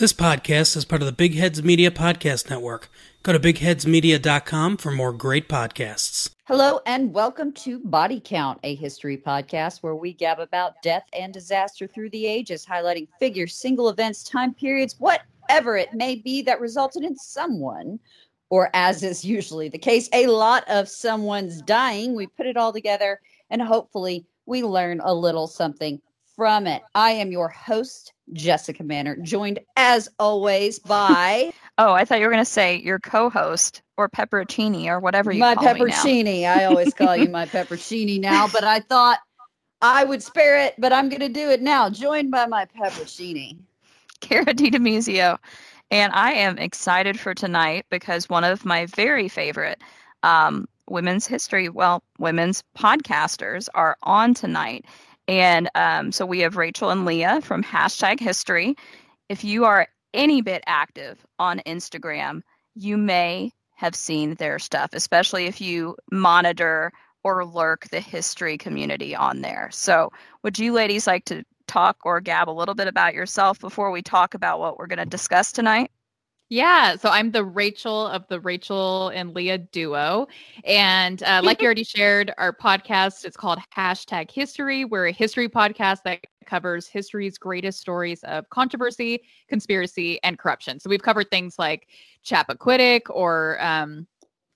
This podcast is part of the Big Heads Media Podcast Network. Go to bigheadsmedia.com for more great podcasts. Hello and welcome to Body Count, a history podcast where we gab about death and disaster through the ages, highlighting figures, single events, time periods, whatever it may be that resulted in someone, or as is usually the case, a lot of someone's dying. We put it all together and hopefully we learn a little something from it. I am your host, Jessica Manor, joined as always by Oh, I thought you were going to say your co-host or pepperoncini or whatever you my call me now. pepperoncini. I always call you my pepperoncini now, but I thought I would spare it, but I'm going to do it now. Joined by my pepperoncini. Cara DiDemizio. And I am excited for tonight because one of my very favorite um, women's history, well, women's podcasters are on tonight. And um, so we have Rachel and Leah from Hashtag History. If you are any bit active on Instagram, you may have seen their stuff, especially if you monitor or lurk the history community on there. So, would you ladies like to talk or gab a little bit about yourself before we talk about what we're going to discuss tonight? Yeah, so I'm the Rachel of the Rachel and Leah duo. And uh, like you already shared, our podcast is called Hashtag History. We're a history podcast that covers history's greatest stories of controversy, conspiracy, and corruption. So we've covered things like Chappaquiddick, or um,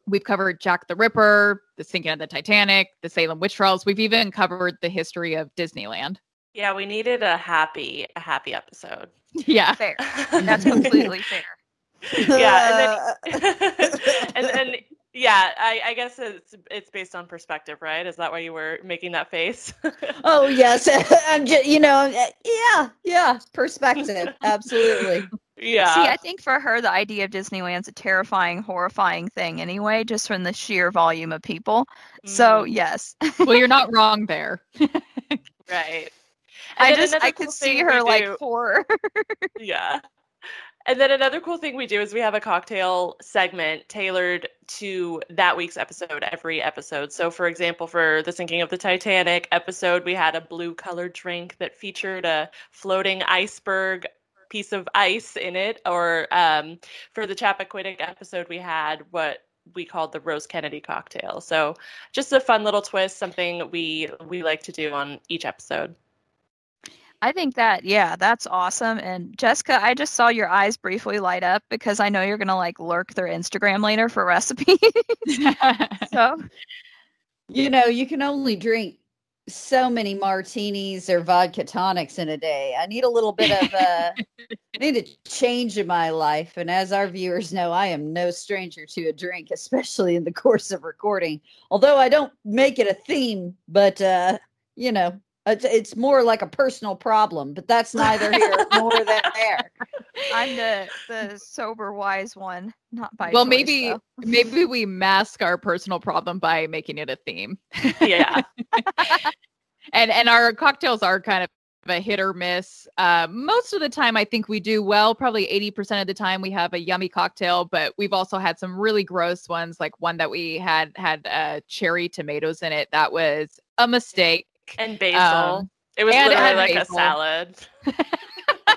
we've covered Jack the Ripper, the sinking of the Titanic, the Salem witch trials. We've even covered the history of Disneyland. Yeah, we needed a happy, a happy episode. Yeah. Fair. That's completely fair. Yeah, and then and then yeah, I, I guess it's it's based on perspective, right? Is that why you were making that face? Oh yes, I'm just you know yeah yeah perspective absolutely. yeah. See, I think for her, the idea of Disneyland's a terrifying, horrifying thing anyway, just from the sheer volume of people. So, Mm, yes, Well, you're not wrong there. right. And I just I could cool see her we like do- for Yeah. And then another cool thing we do is we have a cocktail segment tailored to that week's episode every episode. So, for example, for the sinking of the Titanic episode, we had a blue colored drink that featured a floating iceberg piece of ice in it. Or um, for the Chappaquiddick episode, we had what we called the Rose Kennedy cocktail. So, just a fun little twist, something we we like to do on each episode. I think that, yeah, that's awesome. And Jessica, I just saw your eyes briefly light up because I know you're gonna like lurk their Instagram later for recipes. so You know you can only drink so many martinis or vodka tonics in a day. I need a little bit of uh, I need a change in my life. And as our viewers know, I am no stranger to a drink, especially in the course of recording. Although I don't make it a theme, but uh, you know, it's, it's more like a personal problem. But that's neither here nor there. I'm the the sober wise one, not by well, choice, maybe though. maybe we mask our personal problem by making it a theme. Yeah. and and our cocktails are kind of a hit or miss. Uh, most of the time, I think we do well. Probably eighty percent of the time, we have a yummy cocktail. But we've also had some really gross ones, like one that we had had uh, cherry tomatoes in it. That was a mistake. And basil. Um, it was literally like basil. a salad.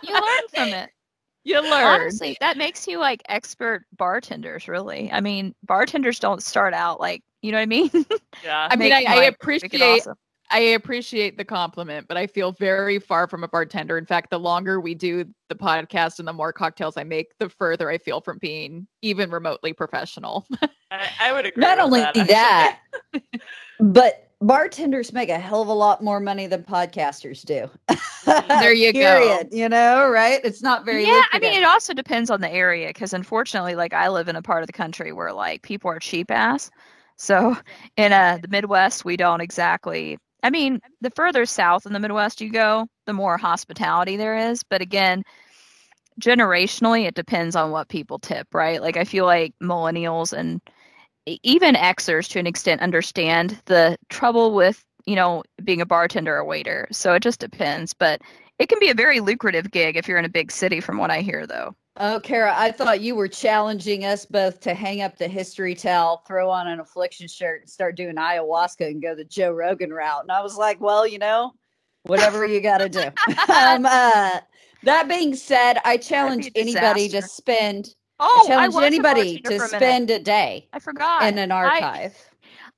you learn from it. You learn. Honestly, that makes you like expert bartenders, really. I mean, bartenders don't start out like, you know what I mean? Yeah. I mean, I, I wine, make it appreciate awesome. I appreciate the compliment, but I feel very far from a bartender. In fact, the longer we do the podcast and the more cocktails I make, the further I feel from being even remotely professional. I, I would agree. Not with only that, that, but bartenders make a hell of a lot more money than podcasters do. There you go. You know, right? It's not very. yeah, I mean, it also depends on the area because unfortunately, like I live in a part of the country where like people are cheap ass. So in uh, the Midwest, we don't exactly. I mean, the further south in the Midwest you go, the more hospitality there is. But again, generationally, it depends on what people tip, right? Like I feel like millennials and even Xers to an extent understand the trouble with you know being a bartender or waiter. So it just depends, but it can be a very lucrative gig if you're in a big city, from what I hear, though. Oh, Kara, I thought you were challenging us both to hang up the history towel, throw on an affliction shirt, and start doing ayahuasca and go the Joe Rogan route. And I was like, well, you know, whatever you got to do. um, uh, That being said, I challenge anybody to spend. Oh, I challenge a anybody to a spend a day I forgot. in an I- archive.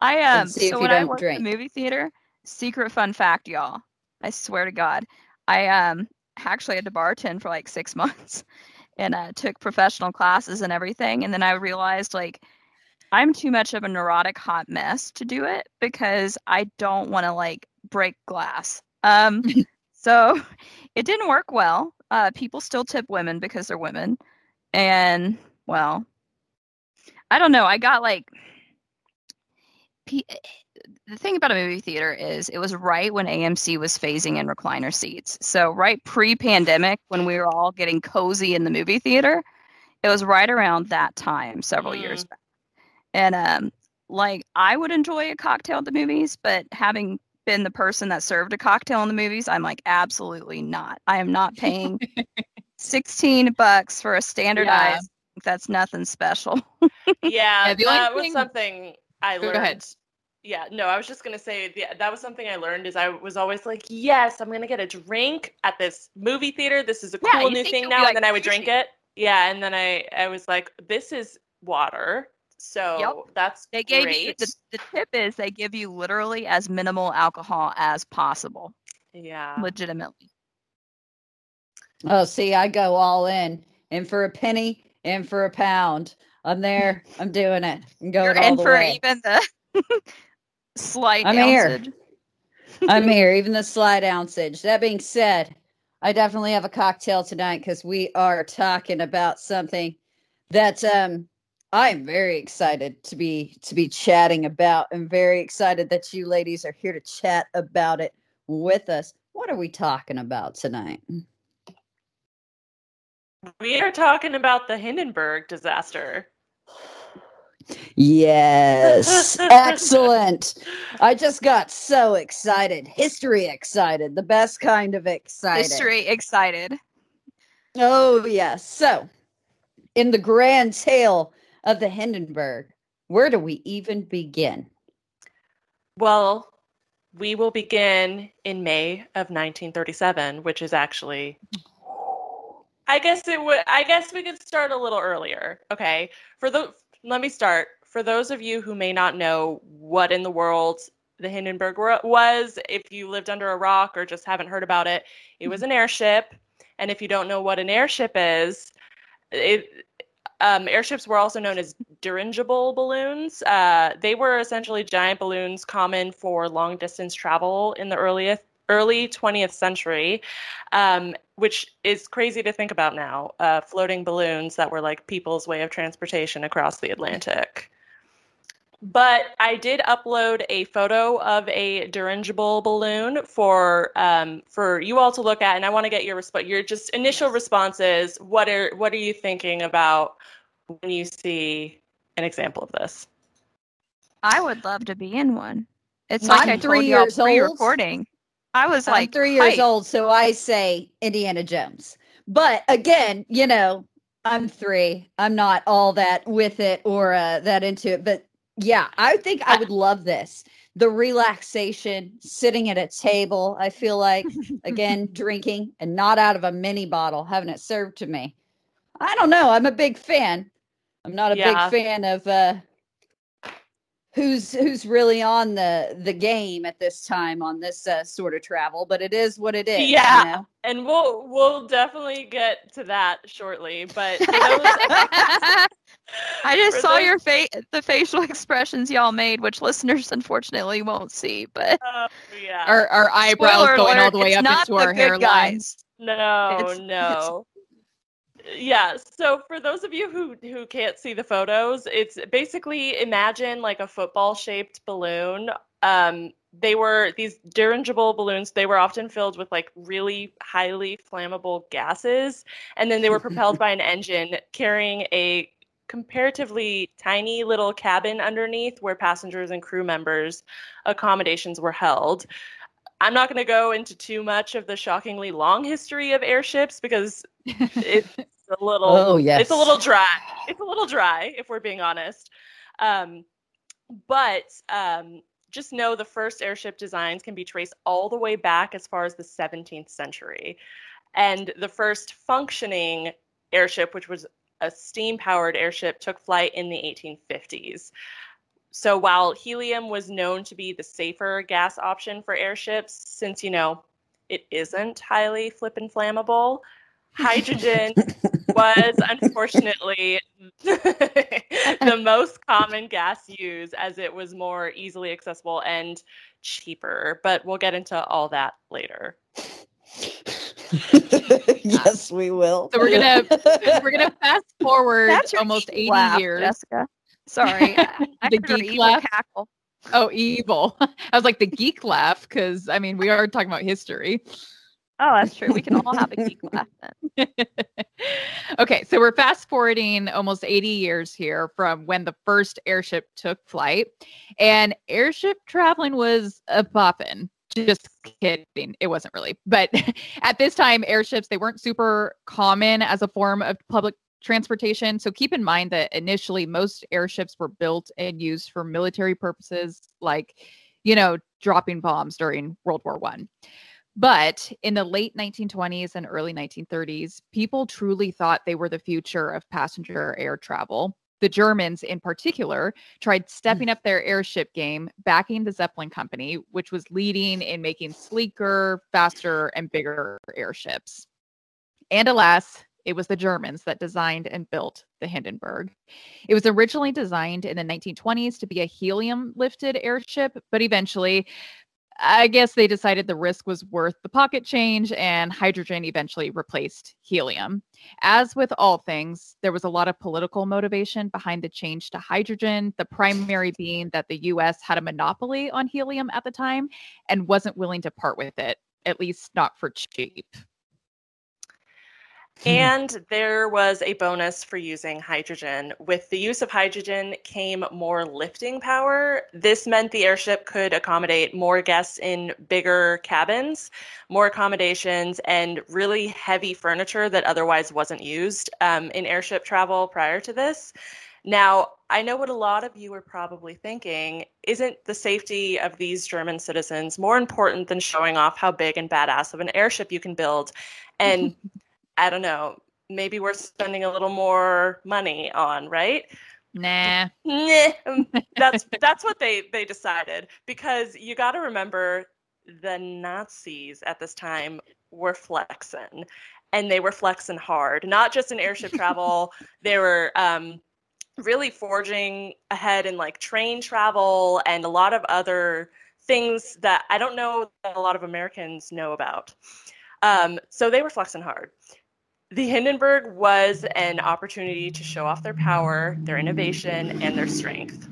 I um see if so you when I don't worked drink. at the movie theater, secret fun fact, y'all. I swear to God, I um actually had to bartend for like six months, and uh, took professional classes and everything, and then I realized like I'm too much of a neurotic hot mess to do it because I don't want to like break glass. Um, so it didn't work well. Uh, people still tip women because they're women, and well, I don't know. I got like pe- the thing about a movie theater is it was right when AMC was phasing in recliner seats. So right pre-pandemic when we were all getting cozy in the movie theater, it was right around that time several years back. And um like I would enjoy a cocktail at the movies, but having been the person that served a cocktail in the movies, I'm like absolutely not. I am not paying 16 bucks for a standardized that's nothing special. Yeah, Yeah, the only that was thing- something I Go learned. ahead. Yeah, no, I was just gonna say yeah, that was something I learned is I was always like, yes, I'm gonna get a drink at this movie theater. This is a cool you new thing now, like and then I would drink it. Yeah, and then I I was like, this is water, so that's They gave great. you the, the tip is they give you literally as minimal alcohol as possible. yeah, Legitimately. Oh, see, I go all in, and for a penny, and for a pound, I'm there. I'm doing it. I'm going all and the for way. even the slight I'm here. I'm here, even the slight ounceage. That being said, I definitely have a cocktail tonight because we are talking about something that um I'm very excited to be to be chatting about. I'm very excited that you ladies are here to chat about it with us. What are we talking about tonight? We are talking about the Hindenburg disaster. Yes, excellent. I just got so excited. History excited, the best kind of excited. History excited. Oh, yes. So, in the grand tale of the Hindenburg, where do we even begin? Well, we will begin in May of 1937, which is actually I guess it would I guess we could start a little earlier. Okay. For the let me start. For those of you who may not know what in the world the Hindenburg was, if you lived under a rock or just haven't heard about it, it was an airship. And if you don't know what an airship is, it um, airships were also known as dirigible balloons. Uh, they were essentially giant balloons common for long distance travel in the earliest early 20th century, um, which is crazy to think about now. Uh, floating balloons that were like people's way of transportation across the Atlantic. But I did upload a photo of a dirigible balloon for um, for you all to look at, and I want to get your resp- your just initial responses. What are what are you thinking about when you see an example of this? I would love to be in one. It's I'm like I told three y'all years old. pre-recording. I was like I'm three years hyped. old, so I say Indiana Jones. But again, you know, I'm three. I'm not all that with it or uh, that into it. But yeah, I think I would love this. The relaxation, sitting at a table. I feel like, again, drinking and not out of a mini bottle, having it served to me. I don't know. I'm a big fan. I'm not a Yeah. big fan of uh, who's who's really on the the game at this time on this uh, sort of travel, but it is what it is. you Yeah. know? And we'll we'll definitely get to that shortly. But those, I just for saw those- your face, the facial expressions y'all made, which listeners unfortunately won't see. But Oh, yeah. Our, our eyebrows spoiler going all the way up into our hairlines hairline. guys. No, It's- no. Yeah, so for those of you who who can't see the photos, it's basically imagine like a football-shaped balloon. Um, they were these dirigible balloons. They were often filled with like really highly flammable gases, and then they were propelled by an engine carrying a comparatively tiny little cabin underneath where passengers and crew members accommodations were held. I'm not going to go into too much of the shockingly long history of airships because it's a little Oh yes, it's a little dry. It's a little dry if we're being honest. Um, but um, just know the first airship designs can be traced all the way back as far as the 17th century. And the first functioning airship, which was a steam powered airship, took flight in the 1850s. So while helium was known to be the safer gas option for airships, since, you know, it isn't highly flip and flammable, hydrogen was unfortunately the most common gas used as it was more easily accessible and cheaper. But we'll get into all that later. yes, we will. So we're gonna we're gonna fast forward almost eighty laugh, years. Jessica. Sorry, I, I The geek laugh? cackle. Oh, evil! I was like the geek laugh because I mean we are talking about history. Oh, that's true. We can all have a geek laugh then. okay, so we're fast forwarding almost 80 years here from when the first airship took flight, and airship traveling was a poppin'. Just kidding, it wasn't really. But at this time, airships they weren't super common as a form of public transportation. So keep in mind that initially most airships were built and used for military purposes, like you know dropping bombs during World War One. But in the late 1920s and early 1930s, people truly thought they were the future of passenger air travel. The Germans, in particular, tried stepping mm. up their airship game, backing the Zeppelin Company, which was leading in making sleeker, faster, and bigger airships. And alas, it was the Germans that designed and built the Hindenburg. It was originally designed in the 1920s to be a helium lifted airship, but eventually I guess they decided the risk was worth the pocket change, and hydrogen eventually replaced helium. As with all things, there was a lot of political motivation behind the change to hydrogen, the primary being that the US had a monopoly on helium at the time and wasn't willing to part with it, at least not for cheap. And there was a bonus for using hydrogen. With the use of hydrogen came more lifting power. This meant the airship could accommodate more guests in bigger cabins, more accommodations, and really heavy furniture that otherwise wasn't used um, in airship travel prior to this. Now, I know what a lot of you are probably thinking. Isn't the safety of these German citizens more important than showing off how big and badass of an airship you can build? And I don't know, maybe we're spending a little more money on, right? Nah. Nah, that's that's what they they decided because you got to remember the Nazis at this time were flexing, and they were flexing hard. Not just in airship travel, they were um, really forging ahead in like train travel and a lot of other things that I don't know that a lot of Americans know about. Um, so they were flexing hard. The Hindenburg was an opportunity to show off their power, their innovation, and their strength.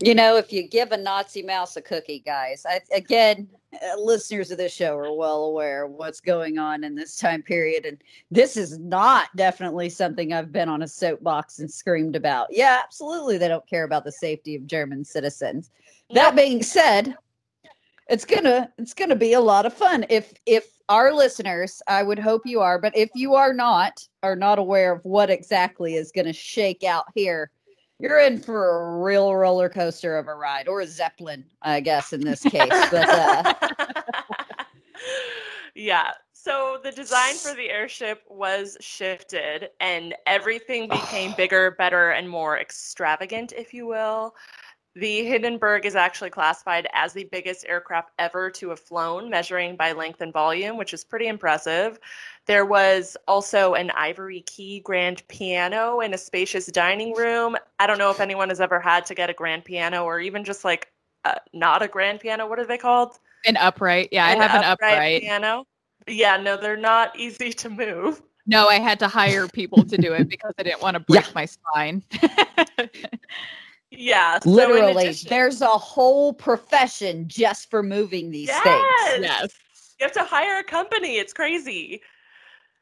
You know, if you give a Nazi mouse a cookie, guys, I, again, uh, listeners of this show are well aware of what's going on in this time period. And this is not definitely something I've been on a soapbox and screamed about. Yeah, absolutely. They don't care about the safety of German citizens. That being said, it's gonna it's gonna be a lot of fun if if our listeners i would hope you are but if you are not are not aware of what exactly is gonna shake out here you're in for a real roller coaster of a ride or a zeppelin i guess in this case but uh yeah. So the design for the airship was shifted and everything became bigger, better, and more extravagant, if you will. The Hindenburg is actually classified as the biggest aircraft ever to have flown, measuring by length and volume, which is pretty impressive. There was also an ivory key grand piano in a spacious dining room. I don't know if anyone has ever had to get a grand piano or even just like uh, not a grand piano. What are they called? An upright. Yeah, I have an upright. piano. Yeah, no, they're not easy to move. No, I had to hire people to do it because I didn't want to break Yeah. my spine. Yeah, so literally addition- there's a whole profession just for moving these Yes. things yes. You have to hire a company. It's crazy.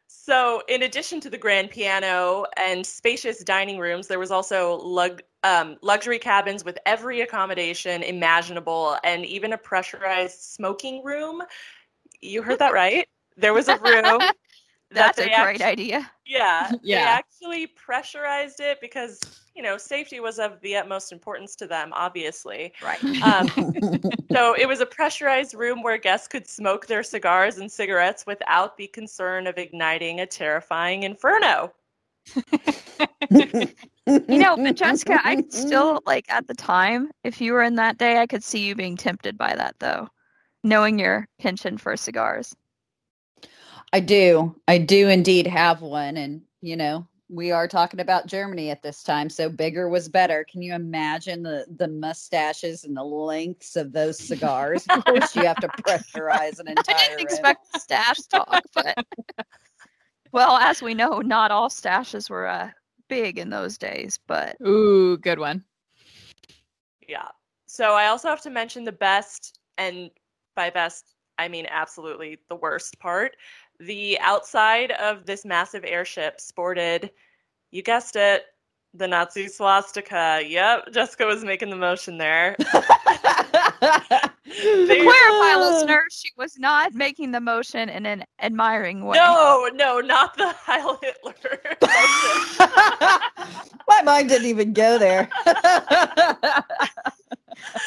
So, in addition to the grand piano and spacious dining rooms, there was also lug- um, luxury cabins with every accommodation imaginable and even a pressurized smoking room. You heard that right. There was a room. that That's a great act- idea. Yeah, they Yeah. actually pressurized it because you know, safety was of the utmost importance to them, obviously. Right. Um, so it was a pressurized room where guests could smoke their cigars and cigarettes without the concern of igniting a terrifying inferno. you know, but Jessica, I still like at the time, if you were in that day, I could see you being tempted by that though, knowing your penchant for cigars. I do. I do indeed have one. And, you know, we are talking about Germany at this time, so bigger was better. Can you imagine the the mustaches and the lengths of those cigars? Of course, you have to pressurize an entire. I didn't room. expect stash talk, but well, as we know, not all stashes were uh, big in those days. But Ooh, good one. Yeah. So I also have to mention the best, and by best, I mean absolutely the worst part. The outside of this massive airship sported, you guessed it, the Nazi swastika. Yep, Jessica was making the motion there. to clarify, uh, listener, she was not making the motion in an admiring way. No, no, not the Heil Hitler. My mind didn't even go there.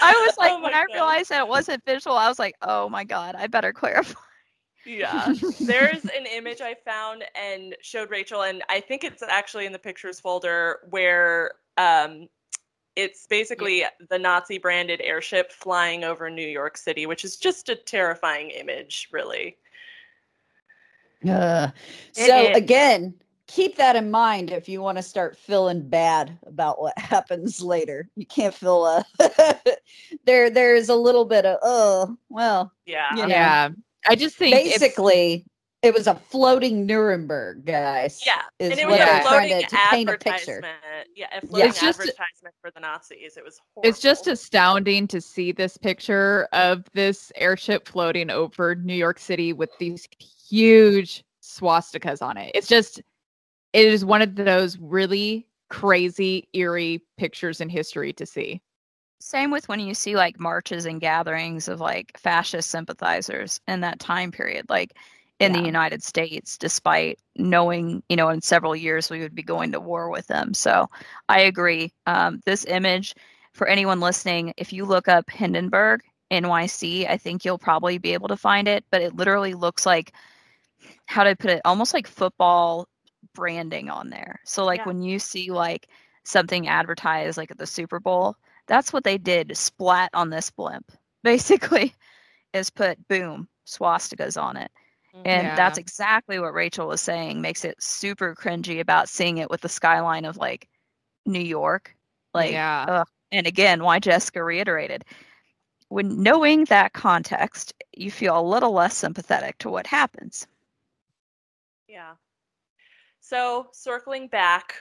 I was oh like, Oh when my I God. realized that it wasn't visual, I was like, oh my god, I better clarify. Yeah. There's an image I found and showed Rachel, and I think it's actually in the pictures folder where um, it's basically the Nazi branded airship flying over New York City, which is just a terrifying image, really. Uh, so is. again, keep that in mind if you want to start feeling bad about what happens later. You can't feel uh there there's a little bit of oh well Yeah. You know, Yeah. I just think it's- basically it was a floating Nuremberg, guys. Yeah. is and it what was Yeah. A floating to, to paint a picture. Yeah, a floating It's just- advertisement for the Nazis. It was horrible. It's just astounding to see this picture of this airship floating over New York City with these huge swastikas on it. It's just, it is one of those really crazy, eerie pictures in history to see. Same with when you see like marches and gatherings of like fascist sympathizers in that time period, like in Yeah. the United States, despite knowing, you know, in several years we would be going to war with them. So I agree. Um, this image, for anyone listening, if you look up Hindenburg NYC, I think you'll probably be able to find it, but it literally looks like, how do I put it, almost like football branding on there. So like Yeah. when you see like something advertised like at the Super Bowl, that's what they did splat on this blimp basically is put boom swastikas on it Mhm. and Yeah. that's exactly what rachel was saying makes it super cringy about seeing it with the skyline of like new york like yeah. ugh. and again why jessica reiterated when knowing that context you feel a little less sympathetic to what happens Yeah. So circling back,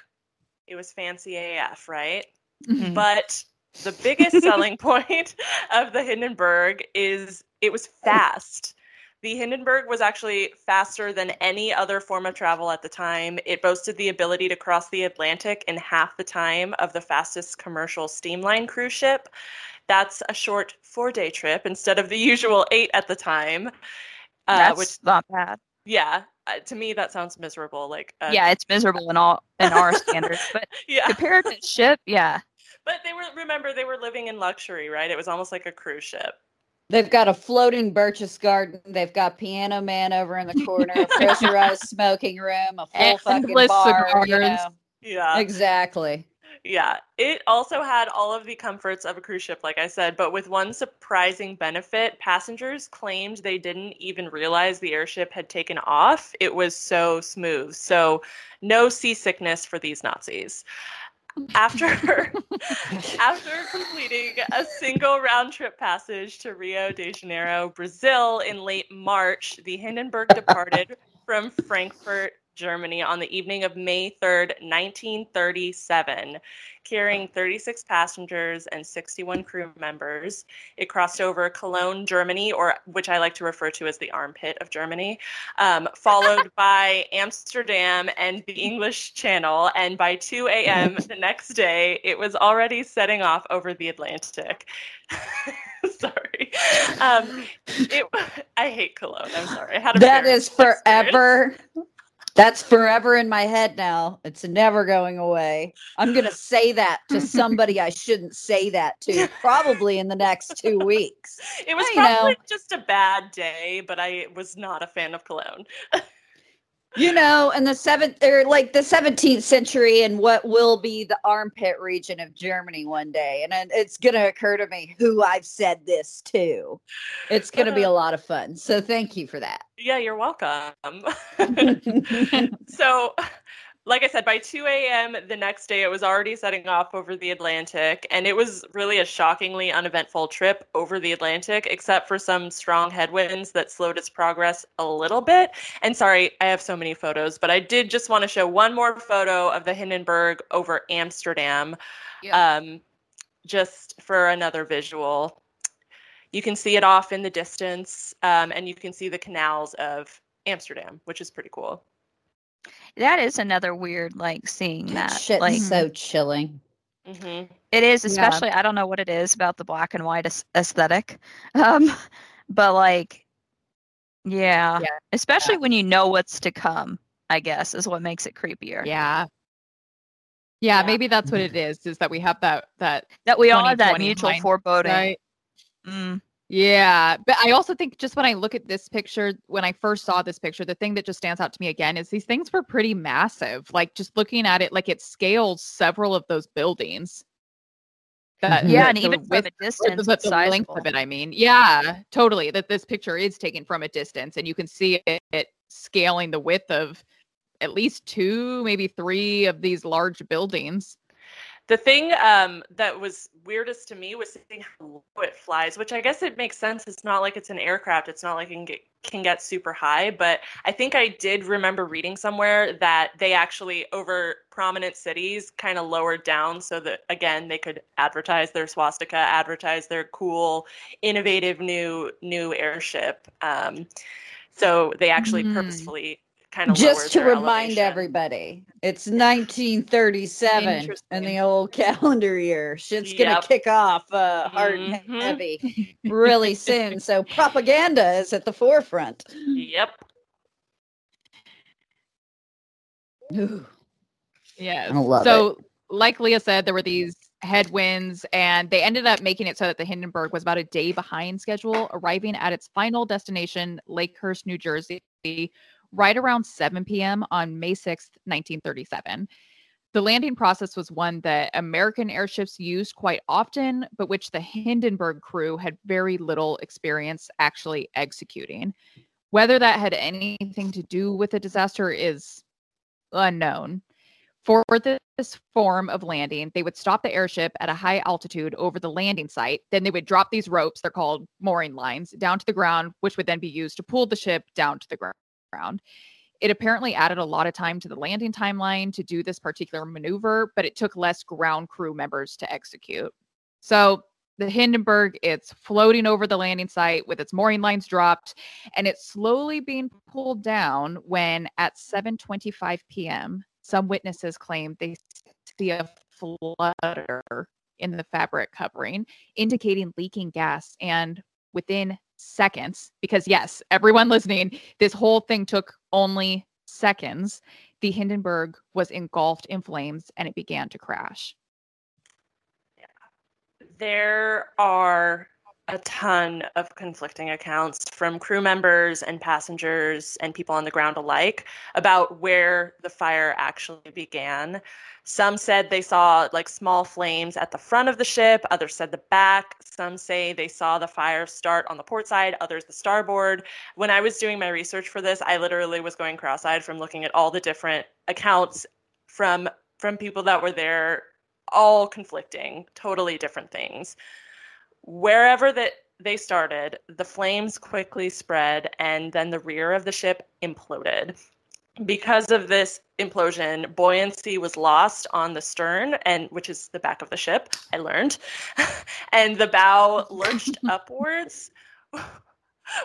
it was fancy AF, right? Mhm. But the biggest selling point of the Hindenburg is it was fast. The Hindenburg was actually faster than any other form of travel at the time. It boasted the ability to cross the Atlantic in half the time of the fastest commercial steamline cruise ship. That's a short four day trip instead of the usual eight at the time. Uh, that's which, not bad yeah, uh, to me, that sounds miserable. Like, uh, yeah it's miserable in all in our standards but yeah. compared to ship yeah But they were remember they were living in luxury, right? It was almost like a cruise ship. They've got a floating Birch's garden. They've got Piano Man over in the corner, a pressurized smoking room, a full fucking Endless bar. You know. Yeah. Exactly. Yeah. It also had all of the comforts of a cruise ship, like I said, but with one surprising benefit. Passengers claimed they didn't even realize the airship had taken off. It was so smooth. So no seasickness for these Nazis. After after completing a single round trip passage to Rio de Janeiro, Brazil in late March, the Hindenburg departed from Frankfurt, Germany on the evening of May 3rd, 1937, carrying 36 passengers and 61 crew members. It crossed over Cologne, Germany, or which I like to refer to as the armpit of Germany, um, followed by Amsterdam and the English Channel. And by 2 a.m. the next day, it was already setting off over the Atlantic. sorry. Um, it, I hate Cologne. I'm sorry. I had a That is bad experience. That's forever in my head now. It's never going away. I'm going to say that to somebody I shouldn't say that to probably in the next two weeks. It was know. probably just a bad day, but I was not a fan of cologne. You know, in the seventh or like the 17th century and what will be the armpit region of Germany one day. And it's going to occur to me who I've said this to. It's going to be a lot of fun. So thank you for that. Yeah, you're welcome. so, like I said, by 2 a.m. the next day, it was already setting off over the Atlantic, and it was really a shockingly uneventful trip over the Atlantic, except for some strong headwinds that slowed its progress a little bit. And sorry, I have so many photos, but I did just want to show one more photo of the Hindenburg over Amsterdam, Yeah. um, just for another visual. You can see it off in the distance, um, and you can see the canals of Amsterdam, which is pretty cool. That is another weird, like seeing That that. shit's Like so chilling. hmm it is, Yeah. especially. I don't know what it is about the black and white aesthetic, um, but like, yeah, Yeah. especially when you know what's to come. I guess is what makes it creepier. Yeah. Yeah, Yeah. maybe that's what it is, is that we have that that That we all have that mutual mind- foreboding. right? Mm. Yeah, but I also think just when I look at this picture, when I first saw this picture, the thing that just stands out to me again is these things were pretty massive. Like just looking at it, like it scales several of those buildings. That, Yeah, and even from a distance, the, the length of it. I mean, yeah, totally. That this picture is taken from a distance, and you can see it, it scaling the width of at least two, maybe three of these large buildings. The thing um, that was weirdest to me was seeing how low it flies, which I guess it makes sense. It's not like it's an aircraft. It's not like it can get, can get super high. But I think I did remember reading somewhere that they actually, over prominent cities, kind of lowered down so that, again, they could advertise their swastika, advertise their cool, innovative new new airship. Um, so they actually Hmm. purposefully kind of Just to remind everybody, it's 1937 in the old calendar year. Shit's gonna kick off uh, hard Mhm. and heavy really soon. So propaganda is at the forefront. Yep. Ooh. Yes. I love so, like Leah said, there were these headwinds, and they ended up making it so that the Hindenburg was about a day behind schedule, arriving at its final destination, Lakehurst, New Jersey, right around 7 p.m. on May 6, 1937. The landing process was one that American airships used quite often, but which the Hindenburg crew had very little experience actually executing. Whether that had anything to do with the disaster is unknown. For this form of landing, they would stop the airship at a high altitude over the landing site. Then they would drop these ropes, they're called mooring lines, down to the ground, which would then be used to pull the ship down to the gr- It apparently added a lot of time to the landing timeline to do this particular maneuver, but it took less ground crew members to execute. So the Hindenburg, it's floating over the landing site with its mooring lines dropped, and it's slowly being pulled down when at 7:25 p.m. some witnesses claim they see a flutter in the fabric covering, indicating leaking gas. And within seconds, because yes, everyone listening, this whole thing took only seconds. The Hindenburg was engulfed in flames and it began to crash. There are a ton of conflicting accounts from crew members and passengers and people on the ground alike about where the fire actually began. Some said they saw like small flames at the front of the ship, others said the back. Some say they saw the fire start on the port side, others the starboard. When I was doing my research for this, I literally was going cross-eyed from looking at all the different accounts from from people that were there all conflicting, totally different things. Wherever that they started, the flames quickly spread and then the rear of the ship imploded. Because of this implosion, buoyancy was lost on the stern and which is the back of the ship, I learned. and the bow lurched upwards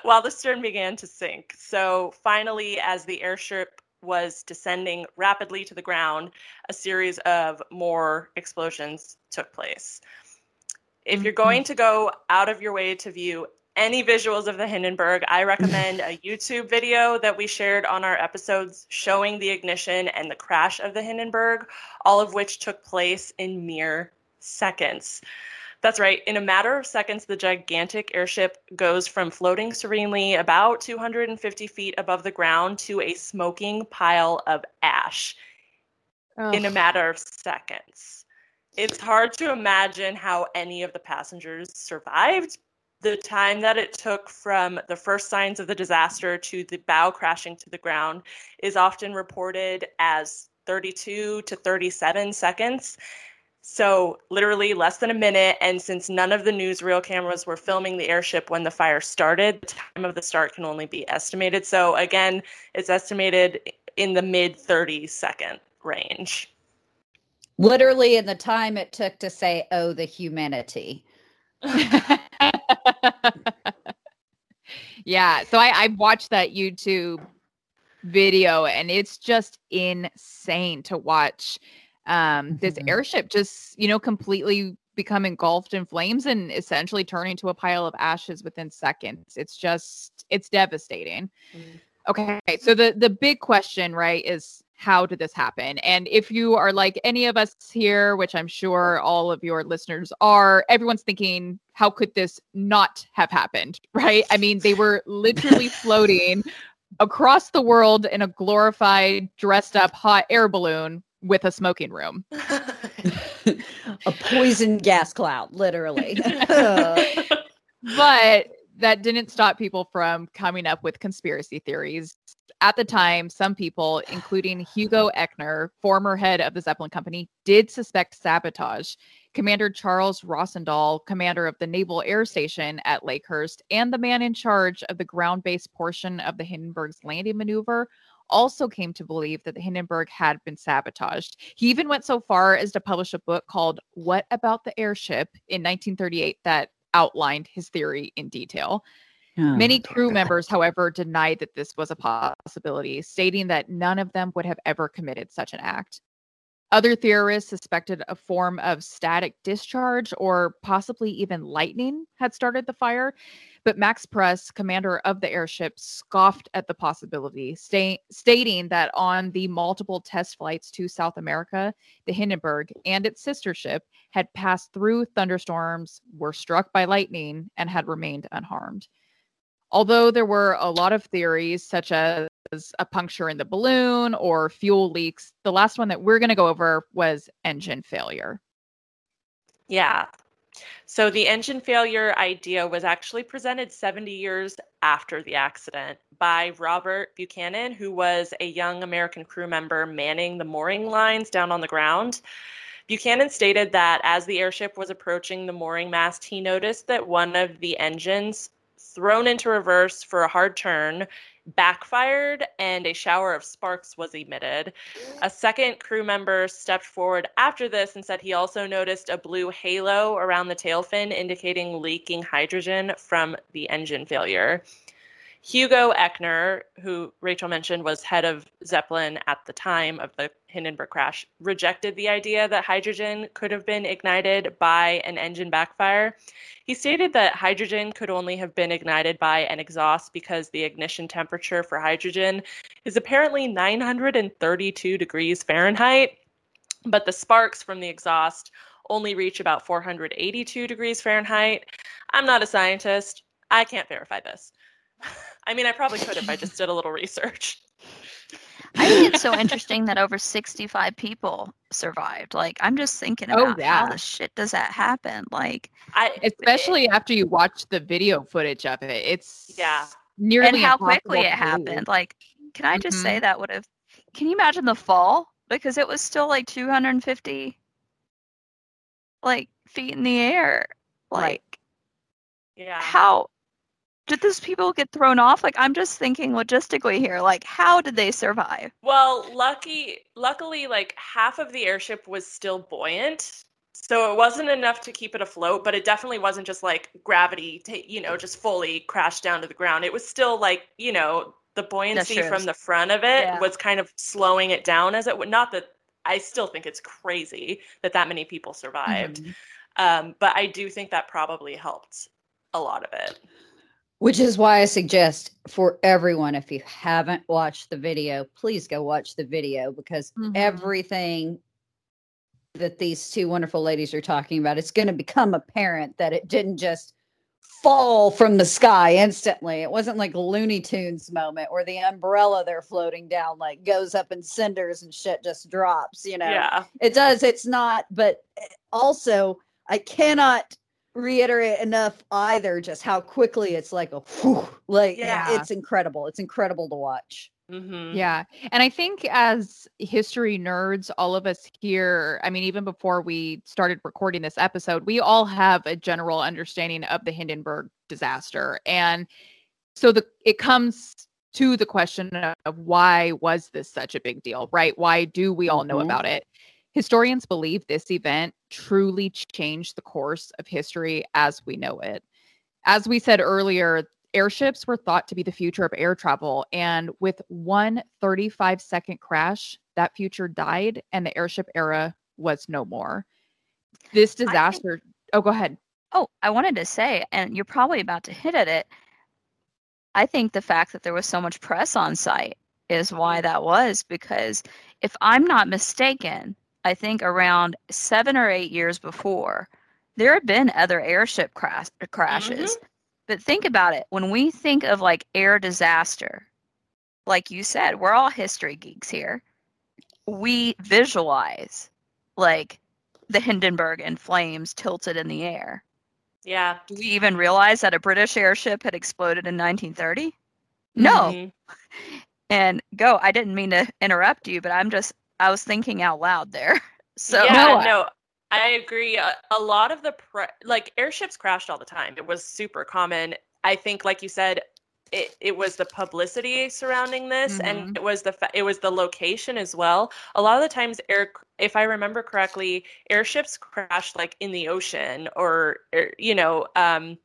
while the stern began to sink. So finally as the airship was descending rapidly to the ground, a series of more explosions took place. If you're mm-hmm. going to go out of your way to view any visuals of the Hindenburg, I recommend a YouTube video that we shared on our episodes showing the ignition and the crash of the Hindenburg, all of which took place in mere seconds. That's right. In a matter of seconds, the gigantic airship goes from floating serenely about 250 feet above the ground to a smoking pile of ash oh. in a matter of seconds. It's hard to imagine how any of the passengers survived. The time that it took from the first signs of the disaster to the bow crashing to the ground is often reported as 32 to 37 seconds. So, literally less than a minute. And since none of the newsreel cameras were filming the airship when the fire started, the time of the start can only be estimated. So, again, it's estimated in the mid 30 second range. Literally, in the time it took to say, oh, the humanity. yeah. So, I, I watched that YouTube video and it's just insane to watch um, this mm-hmm. airship just, you know, completely become engulfed in flames and essentially turn into a pile of ashes within seconds. It's just, it's devastating. Mm-hmm. Okay, so the the big question, right, is how did this happen? And if you are like any of us here, which I'm sure all of your listeners are, everyone's thinking, how could this not have happened? Right? I mean, they were literally floating across the world in a glorified, dressed up hot air balloon with a smoking room. a poison gas cloud, literally. but that didn't stop people from coming up with conspiracy theories. At the time, some people, including Hugo Eckener, former head of the Zeppelin Company, did suspect sabotage. Commander Charles Rosendahl, commander of the Naval Air Station at Lakehurst, and the man in charge of the ground based portion of the Hindenburg's landing maneuver also came to believe that the Hindenburg had been sabotaged. He even went so far as to publish a book called What About the Airship in 1938 that outlined his theory in detail. Oh, Many crew members, however, denied that this was a possibility, stating that none of them would have ever committed such an act. Other theorists suspected a form of static discharge or possibly even lightning had started the fire, but Max Pruss, commander of the airship, scoffed at the possibility, sta- stating that on the multiple test flights to South America, the Hindenburg and its sister ship had passed through thunderstorms, were struck by lightning, and had remained unharmed. Although there were a lot of theories, such as a puncture in the balloon or fuel leaks, the last one that we're going to go over was engine failure. Yeah, so the engine failure idea was actually presented 70 years after the accident by Robert Buchanan, who was a young American crew member manning the mooring lines down on the ground. Buchanan stated that as the airship was approaching the mooring mast, he noticed that one of the engines thrown into reverse for a hard turn backfired and a shower of sparks was emitted. A second crew member stepped forward after this and said he also noticed a blue halo around the tail fin indicating leaking hydrogen from the engine failure. Hugo Eckener, who Rachel mentioned was head of Zeppelin at the time of the Hindenburg crash, rejected the idea that hydrogen could have been ignited by an engine backfire. He stated that hydrogen could only have been ignited by an exhaust because the ignition temperature for hydrogen is apparently 932 degrees Fahrenheit, but the sparks from the exhaust only reach about 482 degrees Fahrenheit. I'm not a scientist. I can't verify this. I mean, I probably could if I just did a little research. I think it's so interesting that over 65 people survived. Like, I'm just thinking oh, about oh, yeah. how the shit does that happen? Like, I especially it, after you watch the video footage of it, it's yeah, nearly and how quickly it happened. Like, can I just mm-hmm. say that would have? Can you imagine the fall? Because it was still like 250 like feet in the air. Like, right. yeah, how did those people get thrown off? Like I'm just thinking logistically here, like how did they survive? Well, lucky luckily like half of the airship was still buoyant. So it wasn't enough to keep it afloat, but it definitely wasn't just like gravity, to, you know, just fully crashed down to the ground. It was still like, you know, the buoyancy from the front of it yeah. was kind of slowing it down as it would. Not that I still think it's crazy that that many people survived, mm-hmm. um, but I do think that probably helped a lot of it. Which is why I suggest for everyone, if you haven't watched the video, please go watch the video because Mhm. everything that these two wonderful ladies are talking about, it's going to become apparent that it didn't just fall from the sky instantly. It wasn't like Looney Tunes moment where the umbrella they're floating down like goes up in cinders and shit just drops, you know Yeah. it does it's not but eh, also i cannot reiterate enough either just how quickly it's like a whew, like Yeah. it's incredible it's incredible to watch hmm Yeah. And I think as history nerds, all of us here, I mean, even before we started recording this episode, we all have a general understanding of the Hindenburg disaster. And so the it comes to the question of why was this such a big deal, right? Why do we all know Mhm. about it? Historians believe this event truly changed the course of history as we know it. As we said earlier, airships were thought to be the future of air travel. And with one 35 second crash, that future died and the airship era was no more. This think- disaster. oh, go ahead. Oh, I wanted to say, and you're probably about to hit at it. I think the fact that there was so much press on site is why that was because if I'm not mistaken, I think around seven or eight years before, there had been other airship crash- crashes. But think about it when we think of like air disaster, like you said, we're all history geeks here. We visualize like the Hindenburg in flames tilted in the air. Yeah. Do we even realize that a British airship had exploded in 1930? No. Mhm. And go, I didn't mean to interrupt you, but I'm just, I was thinking out loud there. So, yeah, No, I- no, I agree. A, a lot of the pre- like airships crashed all the time. It was super common. I think, like you said, it, it was the publicity surrounding this, and it was the fa- it was the location as well. A lot of the times, air, if I remember correctly, airships crashed like in the ocean, or, or you know, um,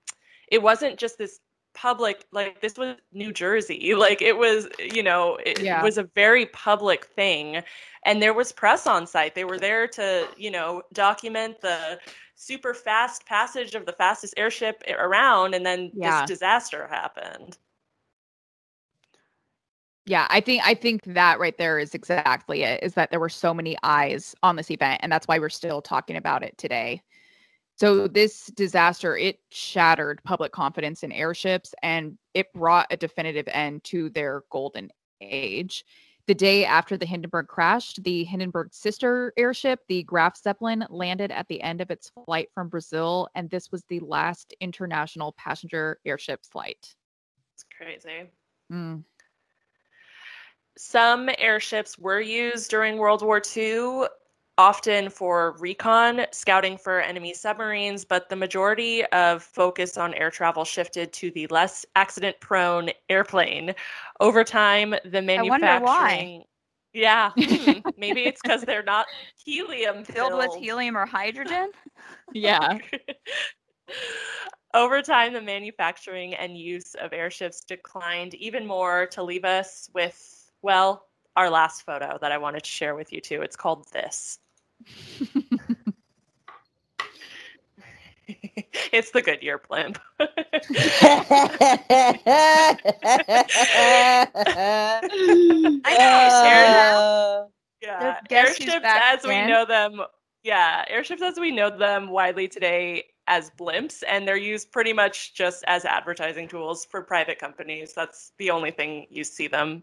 it wasn't just this public like this was New Jersey like it was you know it Yeah. was a very public thing and there was press on site they were there to you know document the super fast passage of the fastest airship around and then Yeah. this disaster happened Yeah, I think I think that right there is exactly it. Is that there were so many eyes on this event, and that's why we're still talking about it today. So this disaster it shattered public confidence in airships, and it brought a definitive end to their golden age. The day after the Hindenburg crashed, the Hindenburg sister airship, the Graf Zeppelin, landed at the end of its flight from Brazil, and this was the last international passenger airship flight. it's crazy Mm. some airships were used during World War II, often for recon, scouting for enemy submarines, but the majority of focus on air travel shifted to the less accident prone airplane. Over time, the wonder why. manufacturing. Yeah, hmm, maybe it's because they're not helium filled with helium or hydrogen? Yeah. Over time, the manufacturing and use of airships declined even more to leave us with, well, our last photo that I wanted to share with you too. It's called This. it's the Goodyear blimp. I know, Sarah. yeah, guess who's airships back as we again? know them. Yeah, airships as we know them widely today as blimps, and they're used pretty much just as advertising tools for private companies. That's the only thing you see them.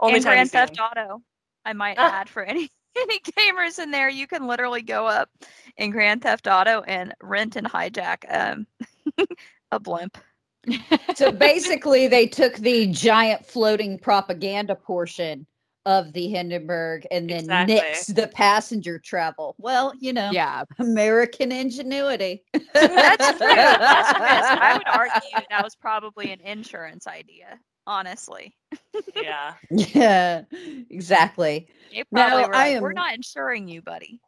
Only and time Grand see them. Theft Auto. I might Ah. add for any any gamers in there, you can literally go up in Grand Theft Auto and rent and hijack um, a blimp. so basically they took the giant floating propaganda portion of the hindenburg and then Exactly. nixed the passenger travel well you know Yeah. american ingenuity That's true. That's true. I would argue that was probably an insurance idea. Honestly, Yeah. yeah exactly No, I like, "We're not insuring you, buddy."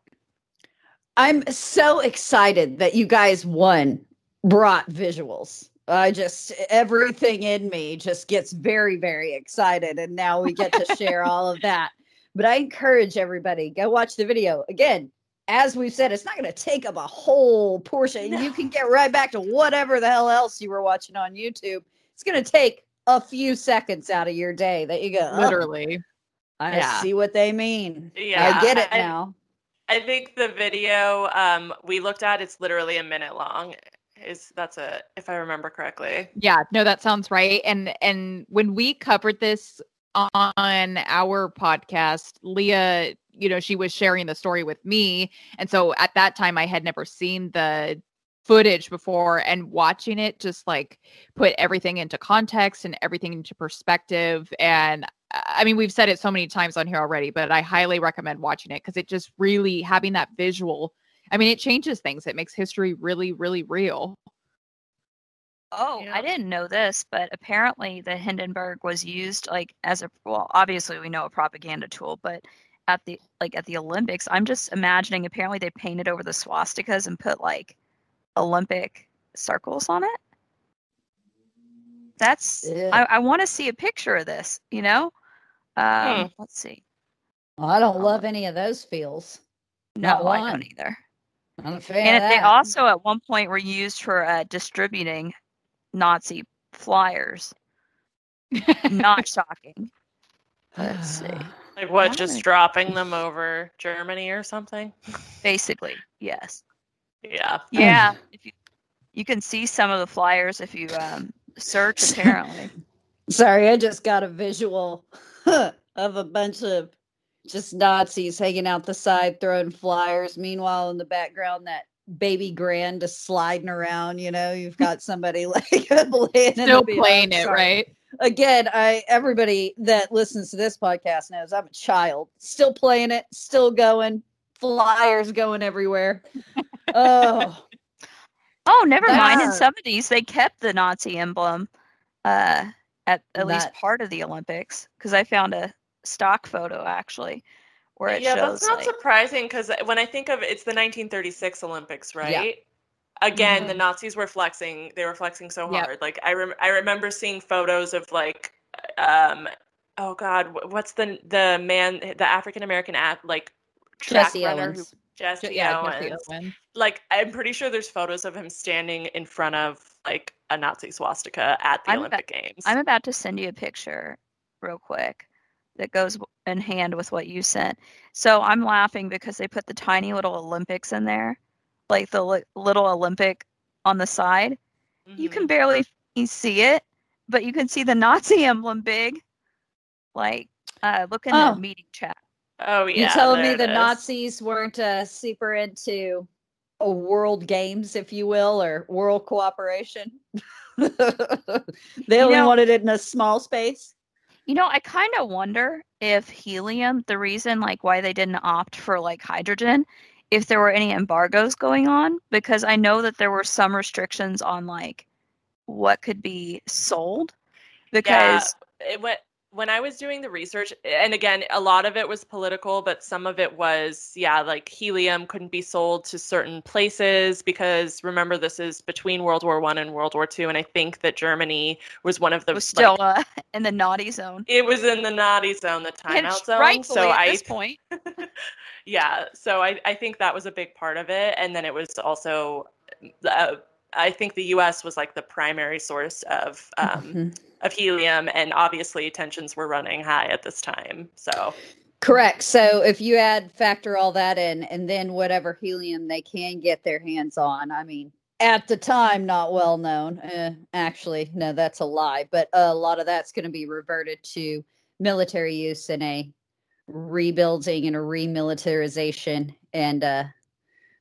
I'm so excited that you guys won brought visuals. I just everything in me just gets very very excited and now we get to share all of that. But I encourage everybody go watch the video. Again, as we've said, it's not going to take up a whole portion. You can get right back to whatever the hell else you were watching on YouTube. it's going to take a few seconds out of your day that you go, oh, Literally. I Yeah. see what they mean. Yeah, I get it I- now. I think the video um, we looked at it's literally a minute long. Is that's a if I remember correctly? Yeah, no, that sounds right. And and when we covered this on our podcast, Leah, you know, she was sharing the story with me. And so at that time I had never seen the footage before and watching it just like put everything into context and everything into perspective and I mean we've said it so many times on here already but I highly recommend watching it cuz it just really having that visual I mean it changes things it makes history really really real Oh, Yeah. I didn't know this, but apparently the Hindenburg was used like as a well, obviously we know a propaganda tool, but at the like at the Olympics, I'm just imagining apparently they painted over the swastikas and put like Olympic circles on it. That's Ugh. I, I want to see a picture of this, you know? Um, let's see. Well, I don't love any of those feels. No, I don't either. I'm a fan And of they also at one point were used for uh, distributing Nazi flyers. Not shocking. Let's see. Like what? Just dropping them over Germany or something? Basically, yes. Yeah. Yeah, if you you can see some of the flyers if you um, search. Apparently, Sorry, I just got a visual of a bunch of just Nazis hanging out the side throwing flyers. Meanwhile, in the background, that baby grand just sliding around. You know, you've got somebody like laying in still playing it, right? Again, I everybody that listens to this podcast knows I'm a child, still playing it, still going, flyers going everywhere. Oh, oh, never mind. In some of these, they kept the Nazi emblem uh, at at least part of the Olympics because I found a stock photo actually where it yeah, shows Yeah, that's not like, surprising because when I think of it, it's the 1936 Olympics, right? Yeah. Again, the Mhm. Nazis were flexing. They were flexing so Yep. hard. Like I rem- I remember seeing photos of like, um, oh God, what's the the man, the African American at like track Jesse runner Owens. who Jesse yeah, Owens. Owens. Like I'm pretty sure there's photos of him standing in front of like a Nazi swastika at the I'm Olympic Games. I'm about to send you a picture real quick that goes in hand with what you sent. So I'm laughing because they put the tiny little Olympics in there, like the li- little Olympic on the side. You Mhm. can barely see it, but you can see the Nazi emblem big. Like, uh, look in Oh. the meeting chat. Oh yeah. you telling me the is. Nazis weren't uh, super into a world games, if you will, or world cooperation? they only know- wanted it in a small space. You know, I kind of wonder if helium, the reason like why they didn't opt for like hydrogen, if there were any embargoes going on, because I know that there were some restrictions on like what could be sold. Because yeah, it went when I was doing the research, and again, a lot of it was political, but some of it was, yeah, like helium couldn't be sold to certain places because remember, this is between World War One and World War Two, and I think that Germany was one of the was still like, uh, in the naughty zone. it was in the naughty zone, the timeout zone. So at I this point. yeah so I, I think that was a big part of it and then it was also uh, i think the us was like the primary source of um, Mhm. of helium and obviously tensions were running high at this time so Correct. So if you add factor all that in, and then whatever helium they can get their hands on, I mean, at the time, not well known. Eh, actually, no, that's a lie. But a lot of that's going to be reverted to military use in a rebuilding and a remilitarization, and uh,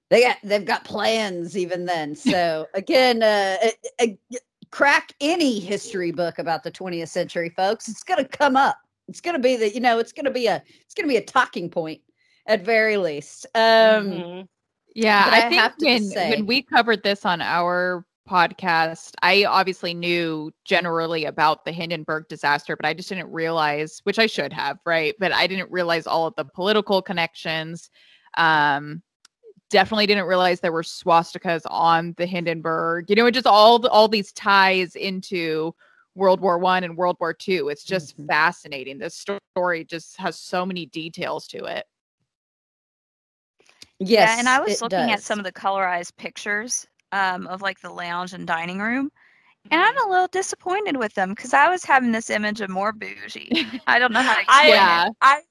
they got they've got plans even then. So again, uh, eh, eh, crack any history book about the 20th century, folks. It's going to come up. It's going to be the you know it's going to be a it's going to be a talking point at very least. Um, mhm. Yeah, I, I think have to when say- when we covered this on our podcast, I obviously knew generally about the Hindenburg disaster, but I just didn't realize, which I should have, right? But I didn't realize all of the political connections. Um, definitely didn't realize there were swastikas on the Hindenburg. You know, it just all the, all these ties into World War One and World War Two. It's just Mhm. fascinating. This story just has so many details to it. yes, yeah, and I was it looking at some of the colorized pictures um, of like the lounge and dining room, And I'm a little disappointed with them because I was having this image of more bougie. I don't know how to I, explain Yeah. it. I,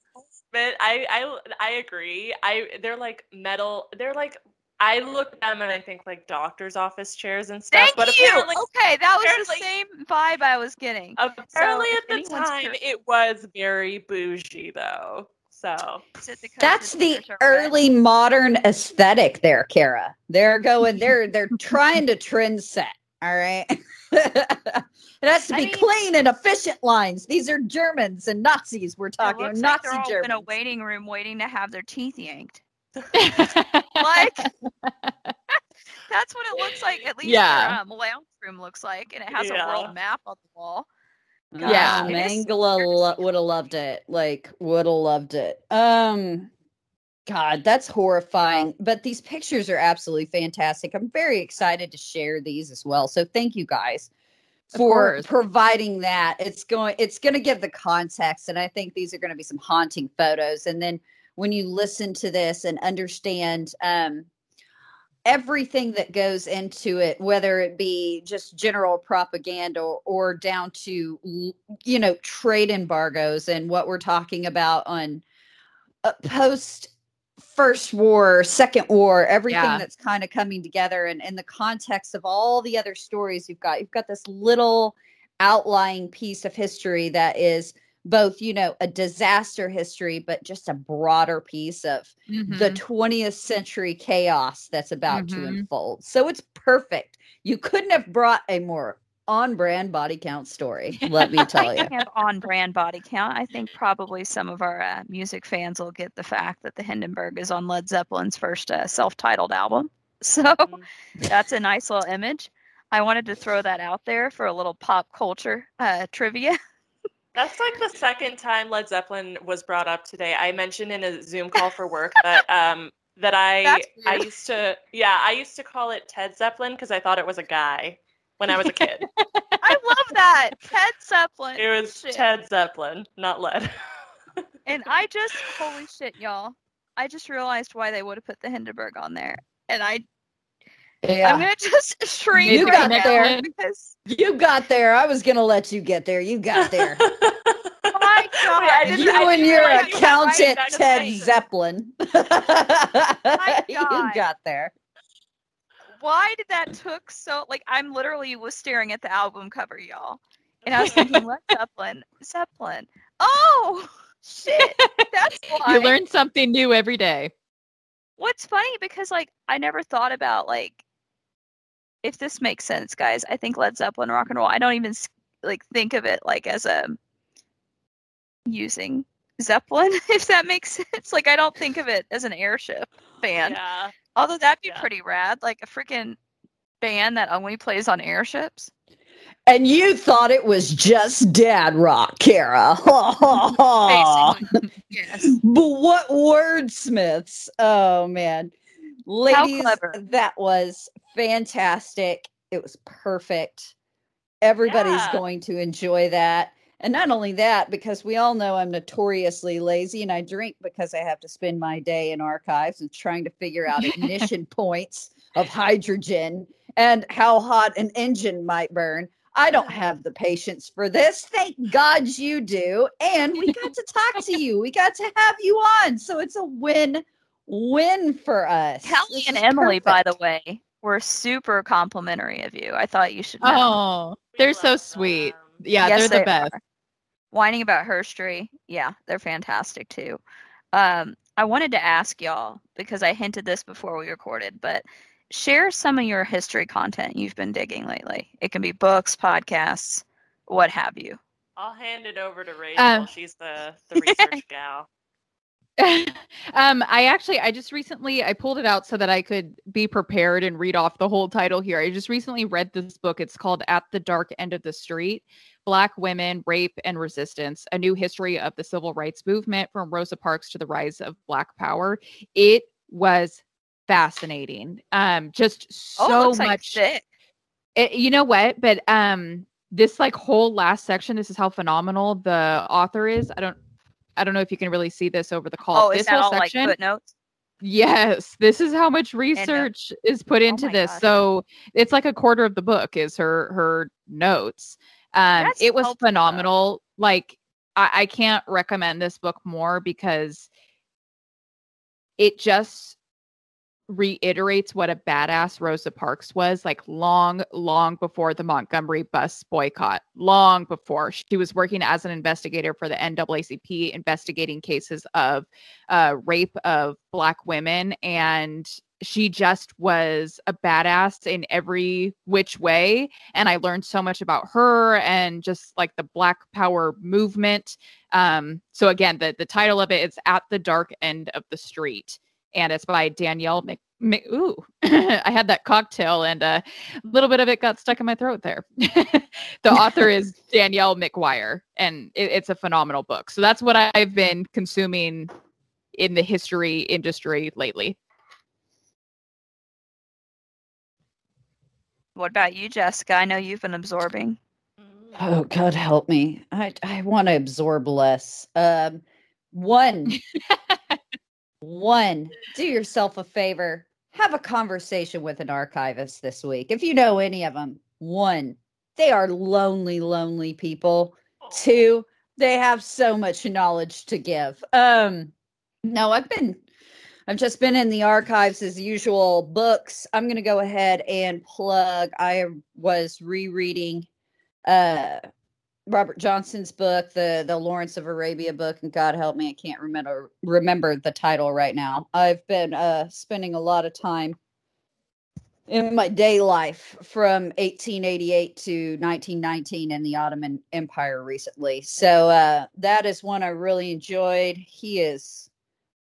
but I, I, I agree. I, they're like metal. They're like, I look at them and I think like doctor's office chairs and stuff. Thank but you. okay, that was the same vibe I was getting. apparently if at the time curious- it was very bougie though. So Is it because That's the the red? early modern aesthetic there, Kara. They're going, they're they're trying to trend set. All right. it has to I be mean- clean and efficient lines. These are Germans and Nazis. We're It talking looks like Nazi they're all Germans. in a waiting room waiting to have their teeth yanked. like That's what it looks like. At least Yeah. their um, lounge room looks like, and it has a world map on the wall. Yeah. It is- Mengele lo- would have loved it. Like would have loved it. Um God, that's horrifying. But these pictures are absolutely fantastic. I'm very excited to share these as well. So thank you guys for providing that. It's going it's going to give the context and I think these are going to be some haunting photos and then when you listen to this and understand um everything that goes into it whether it be just general propaganda or, or down to you know trade embargoes and what we're talking about on uh, post first war second war everything Yeah. that's kind of coming together and in the context of all the other stories you've got you've got this little outlying piece of history that is both you know a disaster history but just a broader piece of the mhm. 20th century chaos that's about to Mhm. unfold. So it's perfect. You couldn't have brought a more on brand body count story, let me tell you. I have on brand body count. I think probably some of our uh, music fans will get the fact that the Hindenburg is on Led Zeppelin's first uh, self titled album. So Mhm. that's a nice little image. I wanted to throw that out there for a little pop culture uh, trivia. that's like the second time Led Zeppelin was brought up today. I mentioned in a Zoom call for work that um that I I used to yeah I used to call it Ted Zeppelin because I thought it was a guy when I was a kid. I love that. Ted Zeppelin. it was Shit. Ted Zeppelin, not Led. And I just, holy shit, y'all. I just realized why they would have put the Hindenburg on there. And I, Yeah. I'm going to just shrink You right got now there. because you got there. I was going to let you get there. You got there. my God. Wait, you I and your realize you were writing accountant, Ted. Zeppelin. you got there. Why did that took so like I'm literally was staring at the album cover, y'all. And I was thinking, Led Zeppelin, Zeppelin. Oh shit. That's why. you learn something new every day. What's funny because like I never thought about like if this makes sense, guys. I think Led Zeppelin rock and roll. I don't even like think of it like as a using Zeppelin, if that makes sense. Like I don't think of it as an airship band. yeah. Although that'd be Yeah. pretty rad, like a freaking band that only plays on airships. And you thought it was just dad rock, Kara. Basically. yes. But what wordsmiths? Oh man. Ladies, clever. that was fantastic. It was perfect. Everybody's Yeah. going to enjoy that. And not only that, because we all know I'm notoriously lazy and I drink because I have to spend my day in archives and trying to figure out ignition points of hydrogen and how hot an engine might burn. I don't have the patience for this. Thank God you do. And we got to talk to you. We got to have you on. So it's a win win for us. Kelly and is Emily, by the way, were super complimentary of you. I thought you should know. Oh, they're so sweet. them. Yeah, Yes, they're the they best. are. Whining about Herstory, yeah, they're fantastic too. Um, I wanted to ask y'all because I hinted this before we recorded, but share some of your history content you've been digging lately. It can be books, podcasts, what have you. I'll hand it over to Rachel. Um, She's the the research gal. um, I actually I just recently I pulled it out so that I could be prepared and read off the whole title here. I just recently read this book. It's called At the Dark End of the Street: Black Women, Rape and Resistance: A New History of the Civil Rights Movement from Rosa Parks to the Rise of Black Power. It was fascinating. Um, just Oh, so like much. thick. it, you know what? But um, this like whole last section. This is how phenomenal the author is. I don't. I don't know if you can really see this over the call. Oh, this is that whole all section, like footnotes? Yes, this is how much research is put into uh, oh this. gosh. So it's like a quarter of the book is her her notes. Um, That's it was helpful, phenomenal. Like I, I can't recommend this book more because it just reiterates what a badass Rosa Parks was like long, long before the Montgomery bus boycott, long before she was working as an investigator for the NAACP, investigating cases of uh, rape of Black women. And she just was a badass in every which way. And I learned so much about her and just like the Black Power movement. Um, so, again, the, the title of it is At the Dark End of the Street and it's by Danielle Mc. Mc ooh, I had that cocktail, and a little bit of it got stuck in my throat there. the author is Danielle McGuire, and it, it's a phenomenal book. So that's what I've been consuming in the history industry lately. What about you, Jessica? I know you've been absorbing. Oh God, help me! I I want to absorb less. Um, one, one. Do yourself a favor. Have a conversation with an archivist this week. If you know any of them, one, they are lonely, lonely people. Two, they have so much knowledge to give. Um, no, I've been, I've just been in the archives as usual. Books. I'm going to go ahead and plug. I was rereading uh Robert Johnson's book, the the Lawrence of Arabia book, and God help me, I can't remember remember the title right now. I've been uh spending a lot of time in my day life from 1888 to 1919 in the Ottoman Empire recently. So uh that is one I really enjoyed. He is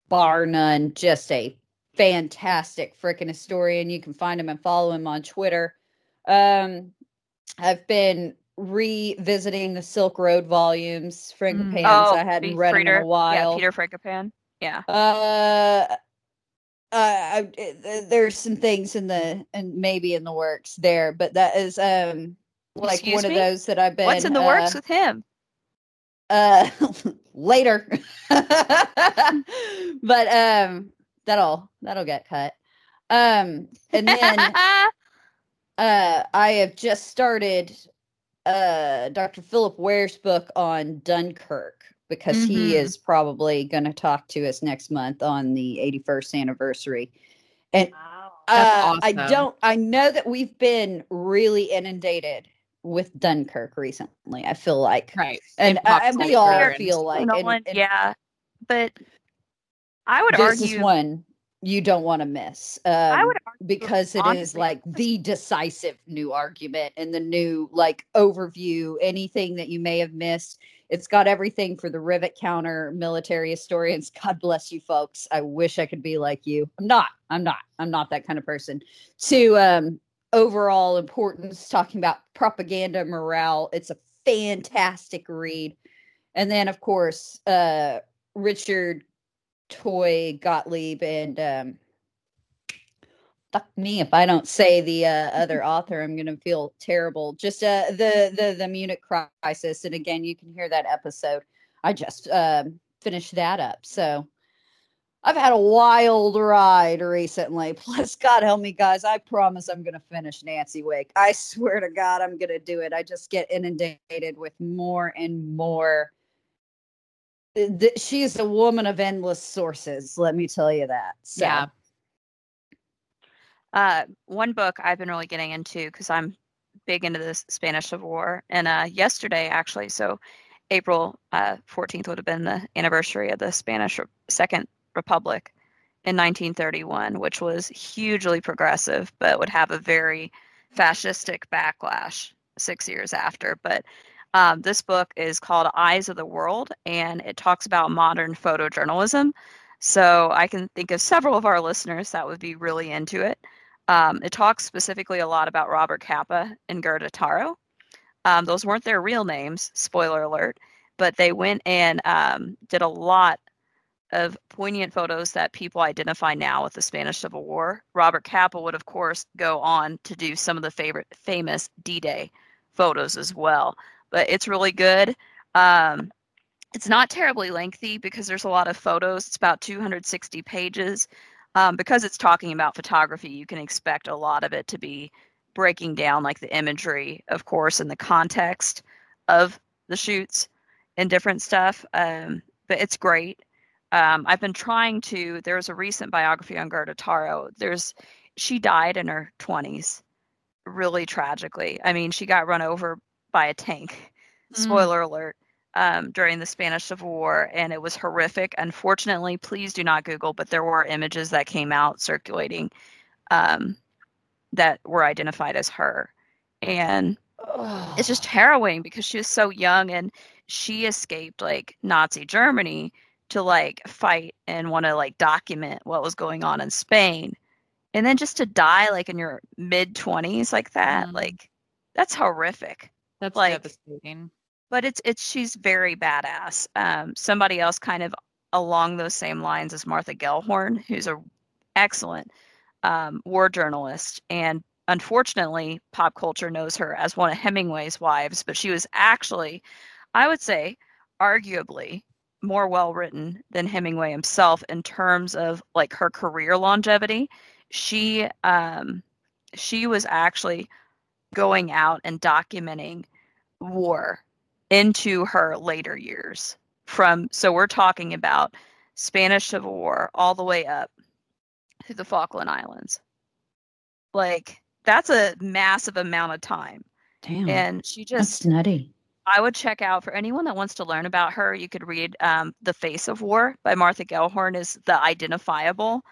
bar none just a fantastic freaking historian. You can find him and follow him on Twitter. Um I've been revisiting the Silk Road volumes, Frankopans. I hadn't read them in Mm. Peter- a while. Yeah, Peter Frankopan. Yeah. Uh, uh, I, uh, there's some things in the and maybe in the works there, but that is um like Excuse one of those that I've been. What's in the works with him? Uh, later, but um, that'll that'll get cut. Um, and then uh, I have just started uh, Dr. Philip Ware's book on Dunkirk because he Mhm. is probably going to talk to us next month on the 81st anniversary. And Wow. That's uh, I don't, I know that we've been really inundated with Dunkirk recently. I feel like, right. and I, we all and- feel like, no and- one, and yeah, but I would this argue. is one you don't want to miss. Um, I would argue because it is honestly, like the decisive new argument and the new like overview anything that you may have missed it's got everything for the rivet counter military historians god bless you folks i wish i could be like you i'm not i'm not i'm not that kind of person to um overall importance talking about propaganda morale it's a fantastic read and then of course uh richard toye gottlieb and um fuck me if I don't say the uh, other author. I'm gonna feel terrible. Just uh, the the the Munich crisis, and again, you can hear that episode. I just um, finished that up, so I've had a wild ride recently. Plus, God help me, guys. I promise I'm gonna finish Nancy Wake. I swear to God, I'm gonna do it. I just get inundated with more and more. She's a woman of endless sources. Let me tell you that. So. Yeah. Uh, one book I've been really getting into because I'm big into the Spanish Civil War, and uh, yesterday actually, so April uh, 14th would have been the anniversary of the Spanish Second Republic in 1931, which was hugely progressive, but would have a very fascistic backlash six years after. But um, this book is called Eyes of the World, and it talks about modern photojournalism. So I can think of several of our listeners that would be really into it. Um, it talks specifically a lot about Robert Capa and Gerda Taro. Um, those weren't their real names, spoiler alert, but they went and um, did a lot of poignant photos that people identify now with the Spanish Civil War. Robert Capa would, of course, go on to do some of the favorite famous D-Day photos as well. But it's really good. Um, it's not terribly lengthy because there's a lot of photos. It's about 260 pages. um, because it's talking about photography, you can expect a lot of it to be breaking down like the imagery, of course, and the context of the shoots and different stuff. Um, but it's great. Um, I've been trying to. There's a recent biography on Gerda Taro. There's she died in her 20s, really tragically. I mean, she got run over by a tank. Mm. Spoiler alert. Um, during the Spanish Civil War, and it was horrific. Unfortunately, please do not Google, but there were images that came out circulating um, that were identified as her. And oh. it's just harrowing because she was so young and she escaped like Nazi Germany to like fight and want to like document what was going on in Spain. And then just to die like in your mid 20s like that, mm. like that's horrific. That's like, devastating. But it's it's she's very badass. Um somebody else kind of along those same lines as Martha Gellhorn, who's a excellent um, war journalist and unfortunately pop culture knows her as one of Hemingway's wives, but she was actually I would say arguably more well written than Hemingway himself in terms of like her career longevity. She um she was actually going out and documenting war into her later years from so we're talking about Spanish Civil War all the way up to the Falkland Islands. Like that's a massive amount of time. Damn. And she just that's nutty. I would check out for anyone that wants to learn about her. You could read um, "The Face of War" by Martha Gellhorn. is the identifiable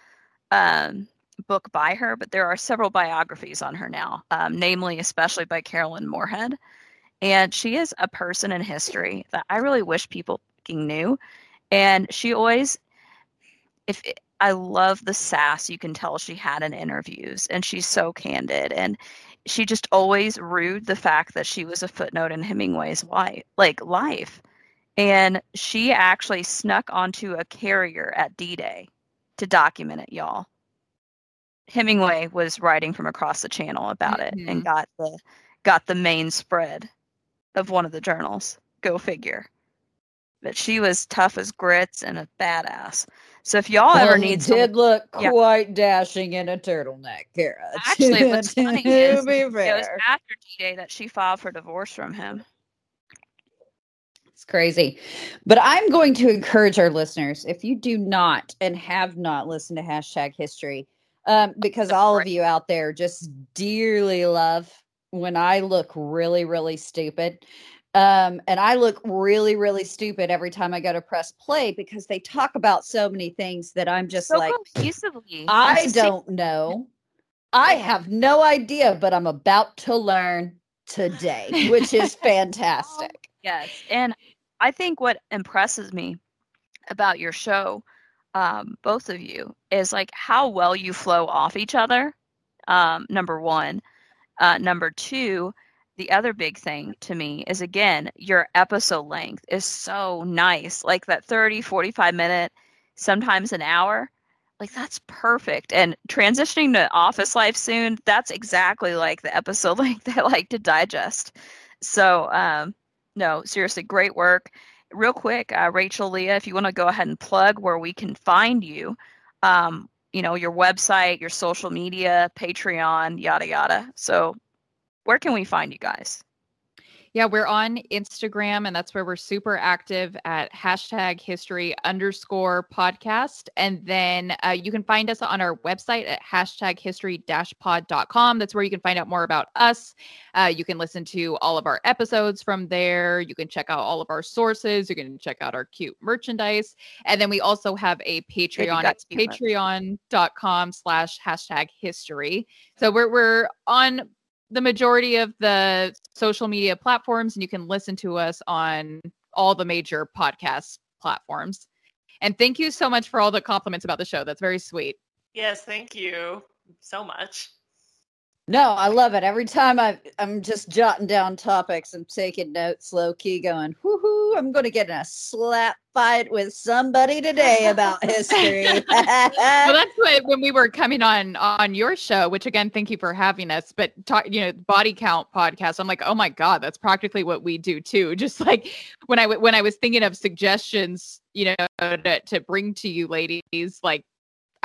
um, book by her, but there are several biographies on her now, um, namely, especially by Caroline Moorehead. And she is a person in history that I really wish people knew. And she always, if it, I love the sass you can tell she had in interviews, and she's so candid. And she just always rued the fact that she was a footnote in Hemingway's life, like life. And she actually snuck onto a carrier at D-Day to document it, y'all. Hemingway was writing from across the channel about mm-hmm. it and mm-hmm. got the got the main spread of one of the journals. Go figure. But she was tough as grits and a badass. So if y'all well, ever need, did look yeah. quite dashing in a turtleneck, Kara. Actually, what's funny is it was after D-Day that she filed for divorce from him. It's crazy, but I'm going to encourage our listeners if you do not and have not listened to hashtag History, um, because all of you out there just dearly love when I look really, really stupid. Um, and I look really, really stupid every time I go to press play because they talk about so many things that I'm just so like, confusively. I don't know. I have no idea, but I'm about to learn today, which is fantastic. yes. And I think what impresses me about your show, um, both of you, is like how well you flow off each other. Um, number one. Uh, number two, the other big thing to me is again your episode length is so nice like that 30 45 minute sometimes an hour like that's perfect and transitioning to office life soon that's exactly like the episode length i like to digest. So um no seriously great work. Real quick uh, rachel leah if you want to go ahead and plug where we can find you um you know your website your social media patreon yada yada. So where can we find you guys? Yeah, we're on Instagram, and that's where we're super active at hashtag history underscore podcast. And then uh, you can find us on our website at hashtag history dash pod.com. That's where you can find out more about us. Uh, you can listen to all of our episodes from there. You can check out all of our sources. You can check out our cute merchandise. And then we also have a Patreon. It's patreon.com slash hashtag history. So we're, we're on the majority of the social media platforms, and you can listen to us on all the major podcast platforms. And thank you so much for all the compliments about the show. That's very sweet. Yes, thank you so much. No, I love it. Every time I, I'm just jotting down topics, I'm taking notes low key, going, whoo I'm going to get in a slap fight with somebody today about history. well, that's what when we were coming on on your show, which again, thank you for having us. But talk, you know, body count podcast. I'm like, oh my god, that's practically what we do too. Just like when I when I was thinking of suggestions, you know, to, to bring to you ladies, like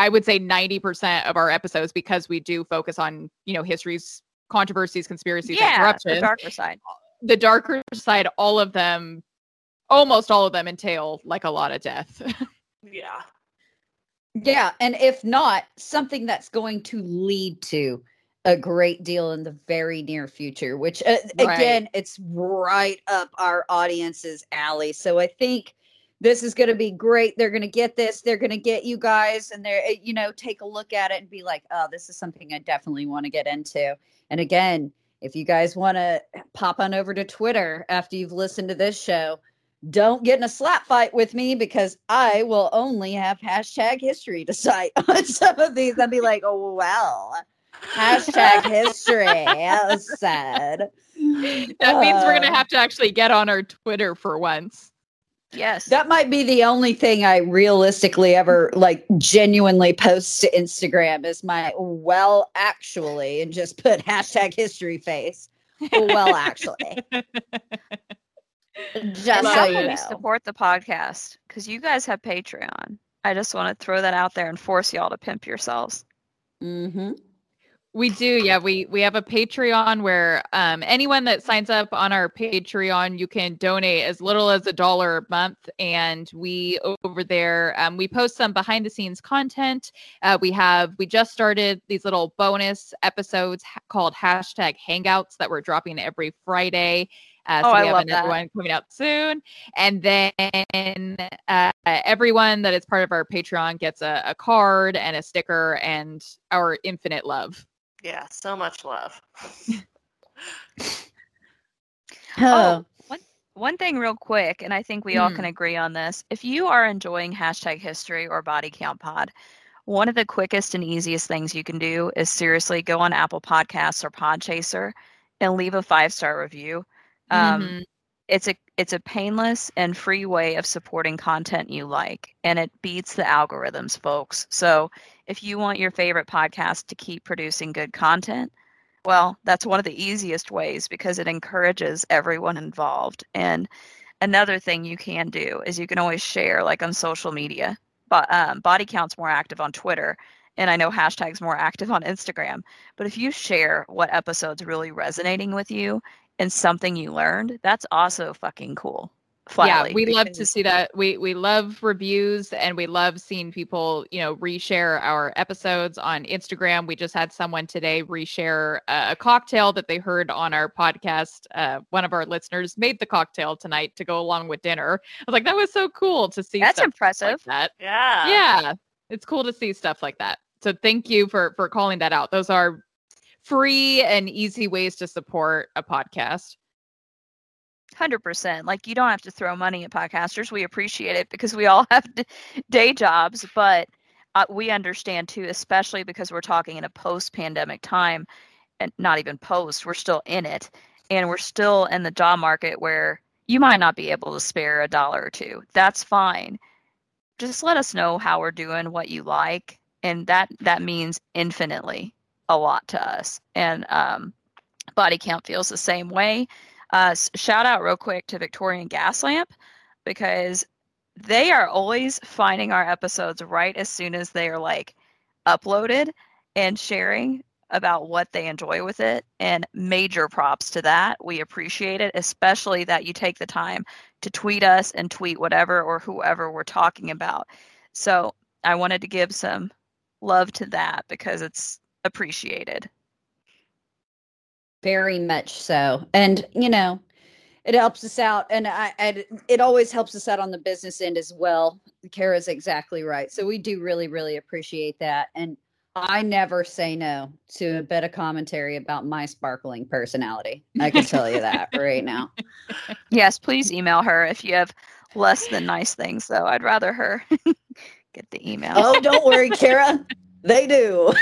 I would say 90% of our episodes because we do focus on, you know, history's controversies, conspiracies, and yeah, corruption. the darker side. the darker side, all of them, almost all of them entail like a lot of death. Yeah. Yeah, and if not, something that's going to lead to a great deal in the very near future, which uh, Right. again, it's right up our audience's alley. So I think this is going to be great. They're going to get this. They're going to get you guys, and they're uh, you know take a look at it and be like, oh, this is something I definitely want to get into. And again, if you guys want to pop on over to Twitter after you've listened to this show, don't get in a slap fight with me because I will only have hashtag history to cite on some of these. I'll be like, oh well, hashtag history. That was sad. that means we're going Uh, to have to actually get on our Twitter for once. Yes. That might be the only thing I realistically ever like genuinely post to Instagram is my well actually and just put hashtag history face. Well, actually. Just so you know. support the podcast? Because you guys have Patreon. I just want to throw that out there and force y'all to pimp yourselves. Mm-hmm. We do, yeah. We we have a Patreon where um, anyone that signs up on our Patreon, you can donate as little as a dollar a month, and we over there um, we post some behind the scenes content. Uh, we have we just started these little bonus episodes ha- called hashtag Hangouts that we're dropping every Friday. Uh, so Oh, we I have love that. another one coming out soon, and then uh, everyone that is part of our Patreon gets a, a card and a sticker and our infinite love. Yeah. So much love. Oh, one, one thing real quick, and I think we all Hmm. can agree on this. If you are enjoying hashtag history or body count pod, one of the quickest and easiest things you can do is seriously go on Apple Podcasts or Podchaser and leave a five star review. Um, Mhm. it's a it's a painless and free way of supporting content you like and it beats the algorithms folks so if you want your favorite podcast to keep producing good content well that's one of the easiest ways because it encourages everyone involved. And another thing you can do is you can always share like on social media. But um, body count's more active on twitter and i know hashtags more active on instagram. But if you share what episode's really resonating with you and something you learned, that's also fucking cool. Flatly, yeah, we love to see that. We we love reviews and we love seeing people, you know, reshare our episodes on Instagram. We just had someone today reshare a, a cocktail that they heard on our podcast. Uh, one of our listeners made the cocktail tonight to go along with dinner. I was like, that was so cool to see. That's stuff impressive. Like that. Yeah. yeah, it's cool to see stuff like that. So thank you for for calling that out. Those are free and easy ways to support a podcast. Hundred percent. Like you don't have to throw money at podcasters. We appreciate it because we all have day jobs, but uh, we understand too, especially because we're talking in a post-pandemic time, and not even post. We're still in it, and we're still in the job market where you might not be able to spare a dollar or two. That's fine. Just let us know how we're doing, what you like, and that that means infinitely a lot to us. And um, body count feels the same way. Uh, shout out real quick to Victorian Gas Lamp because they are always finding our episodes right as soon as they are like uploaded and sharing about what they enjoy with it. And major props to that. We appreciate it, especially that you take the time to tweet us and tweet whatever or whoever we're talking about. So I wanted to give some love to that because it's appreciated. Very much so. And, you know, it helps us out. And I, I, it always helps us out on the business end as well. Kara's exactly right. So we do really, really appreciate that. And I never say no to a bit of commentary about my sparkling personality. I can tell you that right now. Yes, please email her if you have less than nice things, though. I'd rather her get the email. Oh, don't worry, Kara. They do.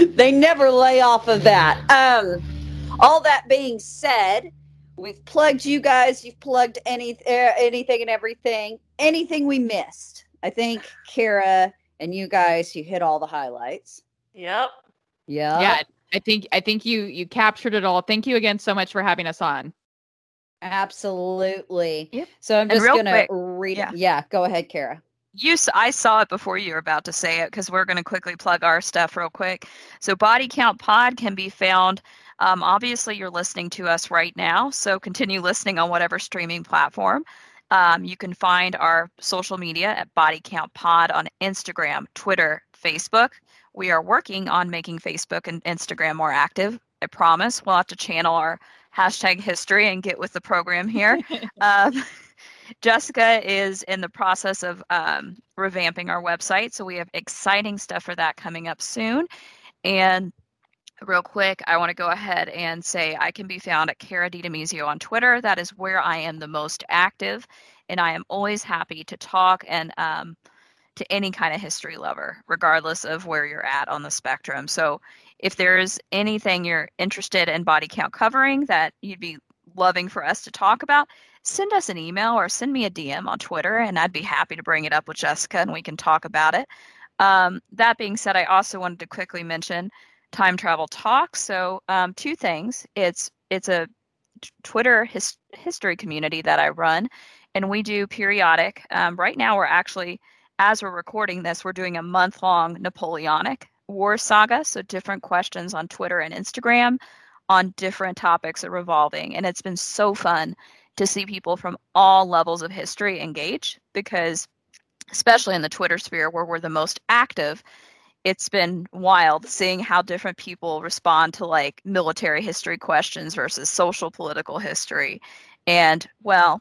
they never lay off of that. Um, all that being said, we've plugged you guys. You've plugged any uh, anything and everything. Anything we missed. I think Kara and you guys, you hit all the highlights. Yep. Yeah. yeah i think i think you you captured it all thank you again so much for having us on Absolutely. Yep. So I'm just gonna quick- read. yeah. Yeah. Go ahead, Kara. You I saw it before you were about to say it because we're going to quickly plug our stuff real quick. So Body Count Pod can be found. Um, obviously, you're listening to us right now, so continue listening on whatever streaming platform. Um, you can find our social media at Body Count Pod on Instagram, Twitter, Facebook. We are working on making Facebook and Instagram more active. I promise. We'll have to channel our hashtag history and get with the program here. um, Jessica is in the process of um, revamping our website, so we have exciting stuff for that coming up soon. And real quick, I want to go ahead and say I can be found at Kara DiDemizio on Twitter. That is where I am the most active, and I am always happy to talk and um, to any kind of history lover, regardless of where you're at on the spectrum. So if there's anything you're interested in body count covering that you'd be loving for us to talk about, send us an email or send me a DM on Twitter, and I'd be happy to bring it up with Jessica and we can talk about it. Um, that being said, I also wanted to quickly mention time travel talk. So um, two things. It's it's a Twitter his, history community that I run, and we do periodic. Um, right now, we're actually as we're recording this, we're doing a month long Napoleonic War saga. So different questions on Twitter and Instagram on different topics are revolving, and it's been so fun to see people from all levels of history engage because especially in the Twitter sphere where we're the most active, it's been wild seeing how different people respond to like military history questions versus social political history. And well,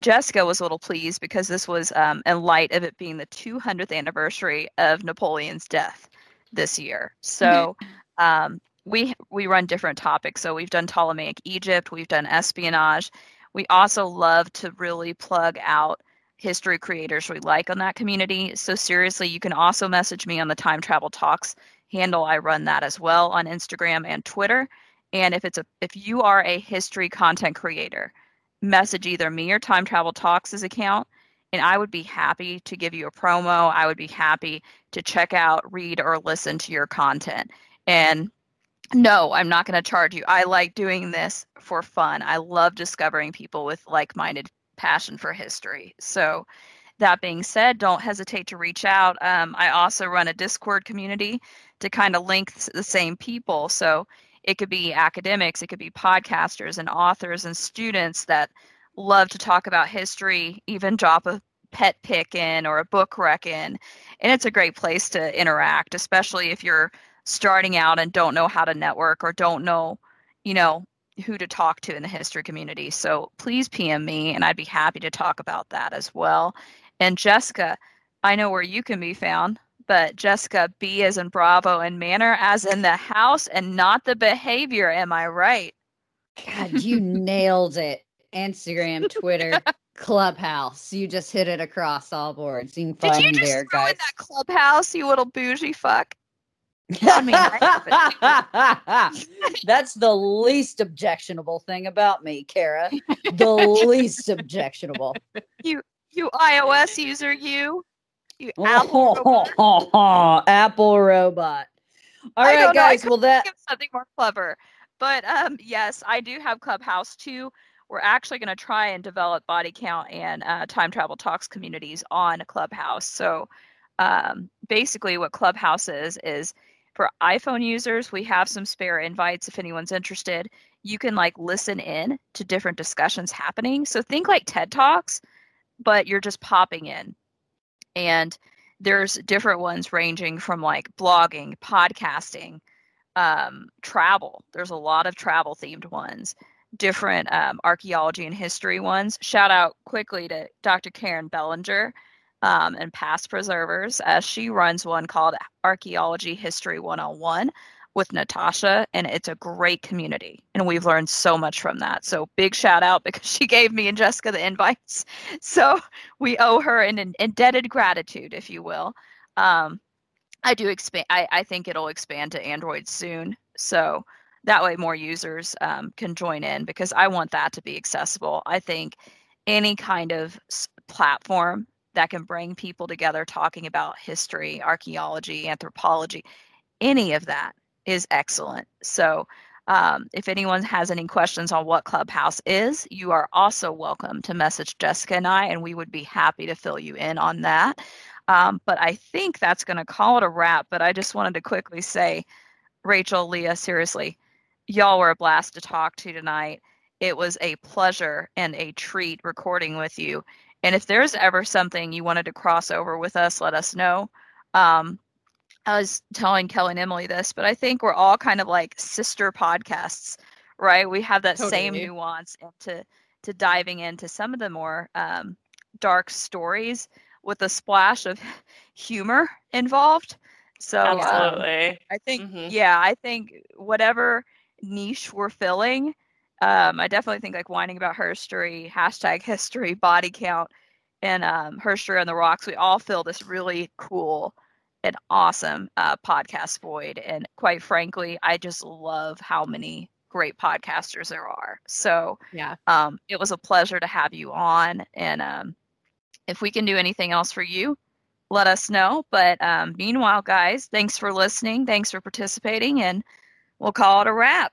Jessica was a little pleased because this was um, in light of it being the 200th anniversary of Napoleon's death this year. So um, we we run different topics. So we've done Ptolemaic Egypt, we've done espionage. We also love to really plug out history creators we like on that community. So seriously, you can also message me on the Time Travel Talks handle. I run that as well on Instagram and Twitter. And if it's a if you are a history content creator, message either me or Time Travel Talks' account and I would be happy to give you a promo. I would be happy to check out, read, or listen to your content. And no, I'm not going to charge you. I like doing this for fun. I love discovering people with like minded passion for history. So, that being said, don't hesitate to reach out. Um, I also run a Discord community to kind of link the same people. So, it could be academics, it could be podcasters and authors and students that love to talk about history, even drop a pet pick in or a book rec in. And it's a great place to interact, especially if you're starting out and don't know how to network or don't know, you know, who to talk to in the history community. So please PM me and I'd be happy to talk about that as well. And Jessica, I know where you can be found, but Jessica B as in Bravo and manner as in the house and not the behavior. Am I right? God, you nailed it. Instagram, Twitter, Clubhouse. You just hit it across all boards. You can find Did you just there, throw in that Clubhouse, you little bougie fuck? I mean, I That's the least objectionable thing about me, Kara. The least objectionable. You you iOS user, you. You Apple. Apple robot. robot. Apple robot. All I right, don't know, I guys. Well, that think something more clever. But um, yes, I do have Clubhouse too. We're actually going to try and develop body count and uh, time travel talks communities on Clubhouse. So um, basically, what Clubhouse is is for iPhone users, we have some spare invites if anyone's interested. You can like listen in to different discussions happening. So think like TED Talks, but you're just popping in. And there's different ones ranging from like blogging, podcasting, um, travel. There's a lot of travel themed ones, different um, archaeology and history ones. Shout out quickly to Dr. Karen Bellinger um, and Past Preservers, as she runs one called Archaeology History 101 with Natasha, and it's a great community. And we've learned so much from that. So big shout out because she gave me and Jessica the invites. So we owe her an, an indebted gratitude, if you will. Um, I do expand. I, I think it'll expand to Android soon. So that way more users um, can join in because I want that to be accessible. I think any kind of platform that can bring people together talking about history, archaeology, anthropology, any of that is excellent. So Um, if anyone has any questions on what Clubhouse is, you are also welcome to message Jessica and I, and we would be happy to fill you in on that. Um, but I think that's going to call it a wrap. But I just wanted to quickly say, Rachel, Leah, seriously, y'all were a blast to talk to tonight. It was a pleasure and a treat recording with you. And if there's ever something you wanted to cross over with us, let us know. Um, I was telling Kelly and Emily this, but I think we're all kind of like sister podcasts, right? We have that same nuance into to diving into some of the more um, dark stories with a splash of humor involved. So um, Absolutely. I think, Mhm. yeah, I think whatever niche we're filling, um, I definitely think like whining about history, hashtag history, body count, and um, history on the rocks. We all fill this really cool and awesome uh, podcast void. And quite frankly, I just love how many great podcasters there are. So Yeah. um, it was a pleasure to have you on. And um, if we can do anything else for you, let us know. But um, meanwhile, guys, thanks for listening. Thanks for participating. And we'll call it a wrap.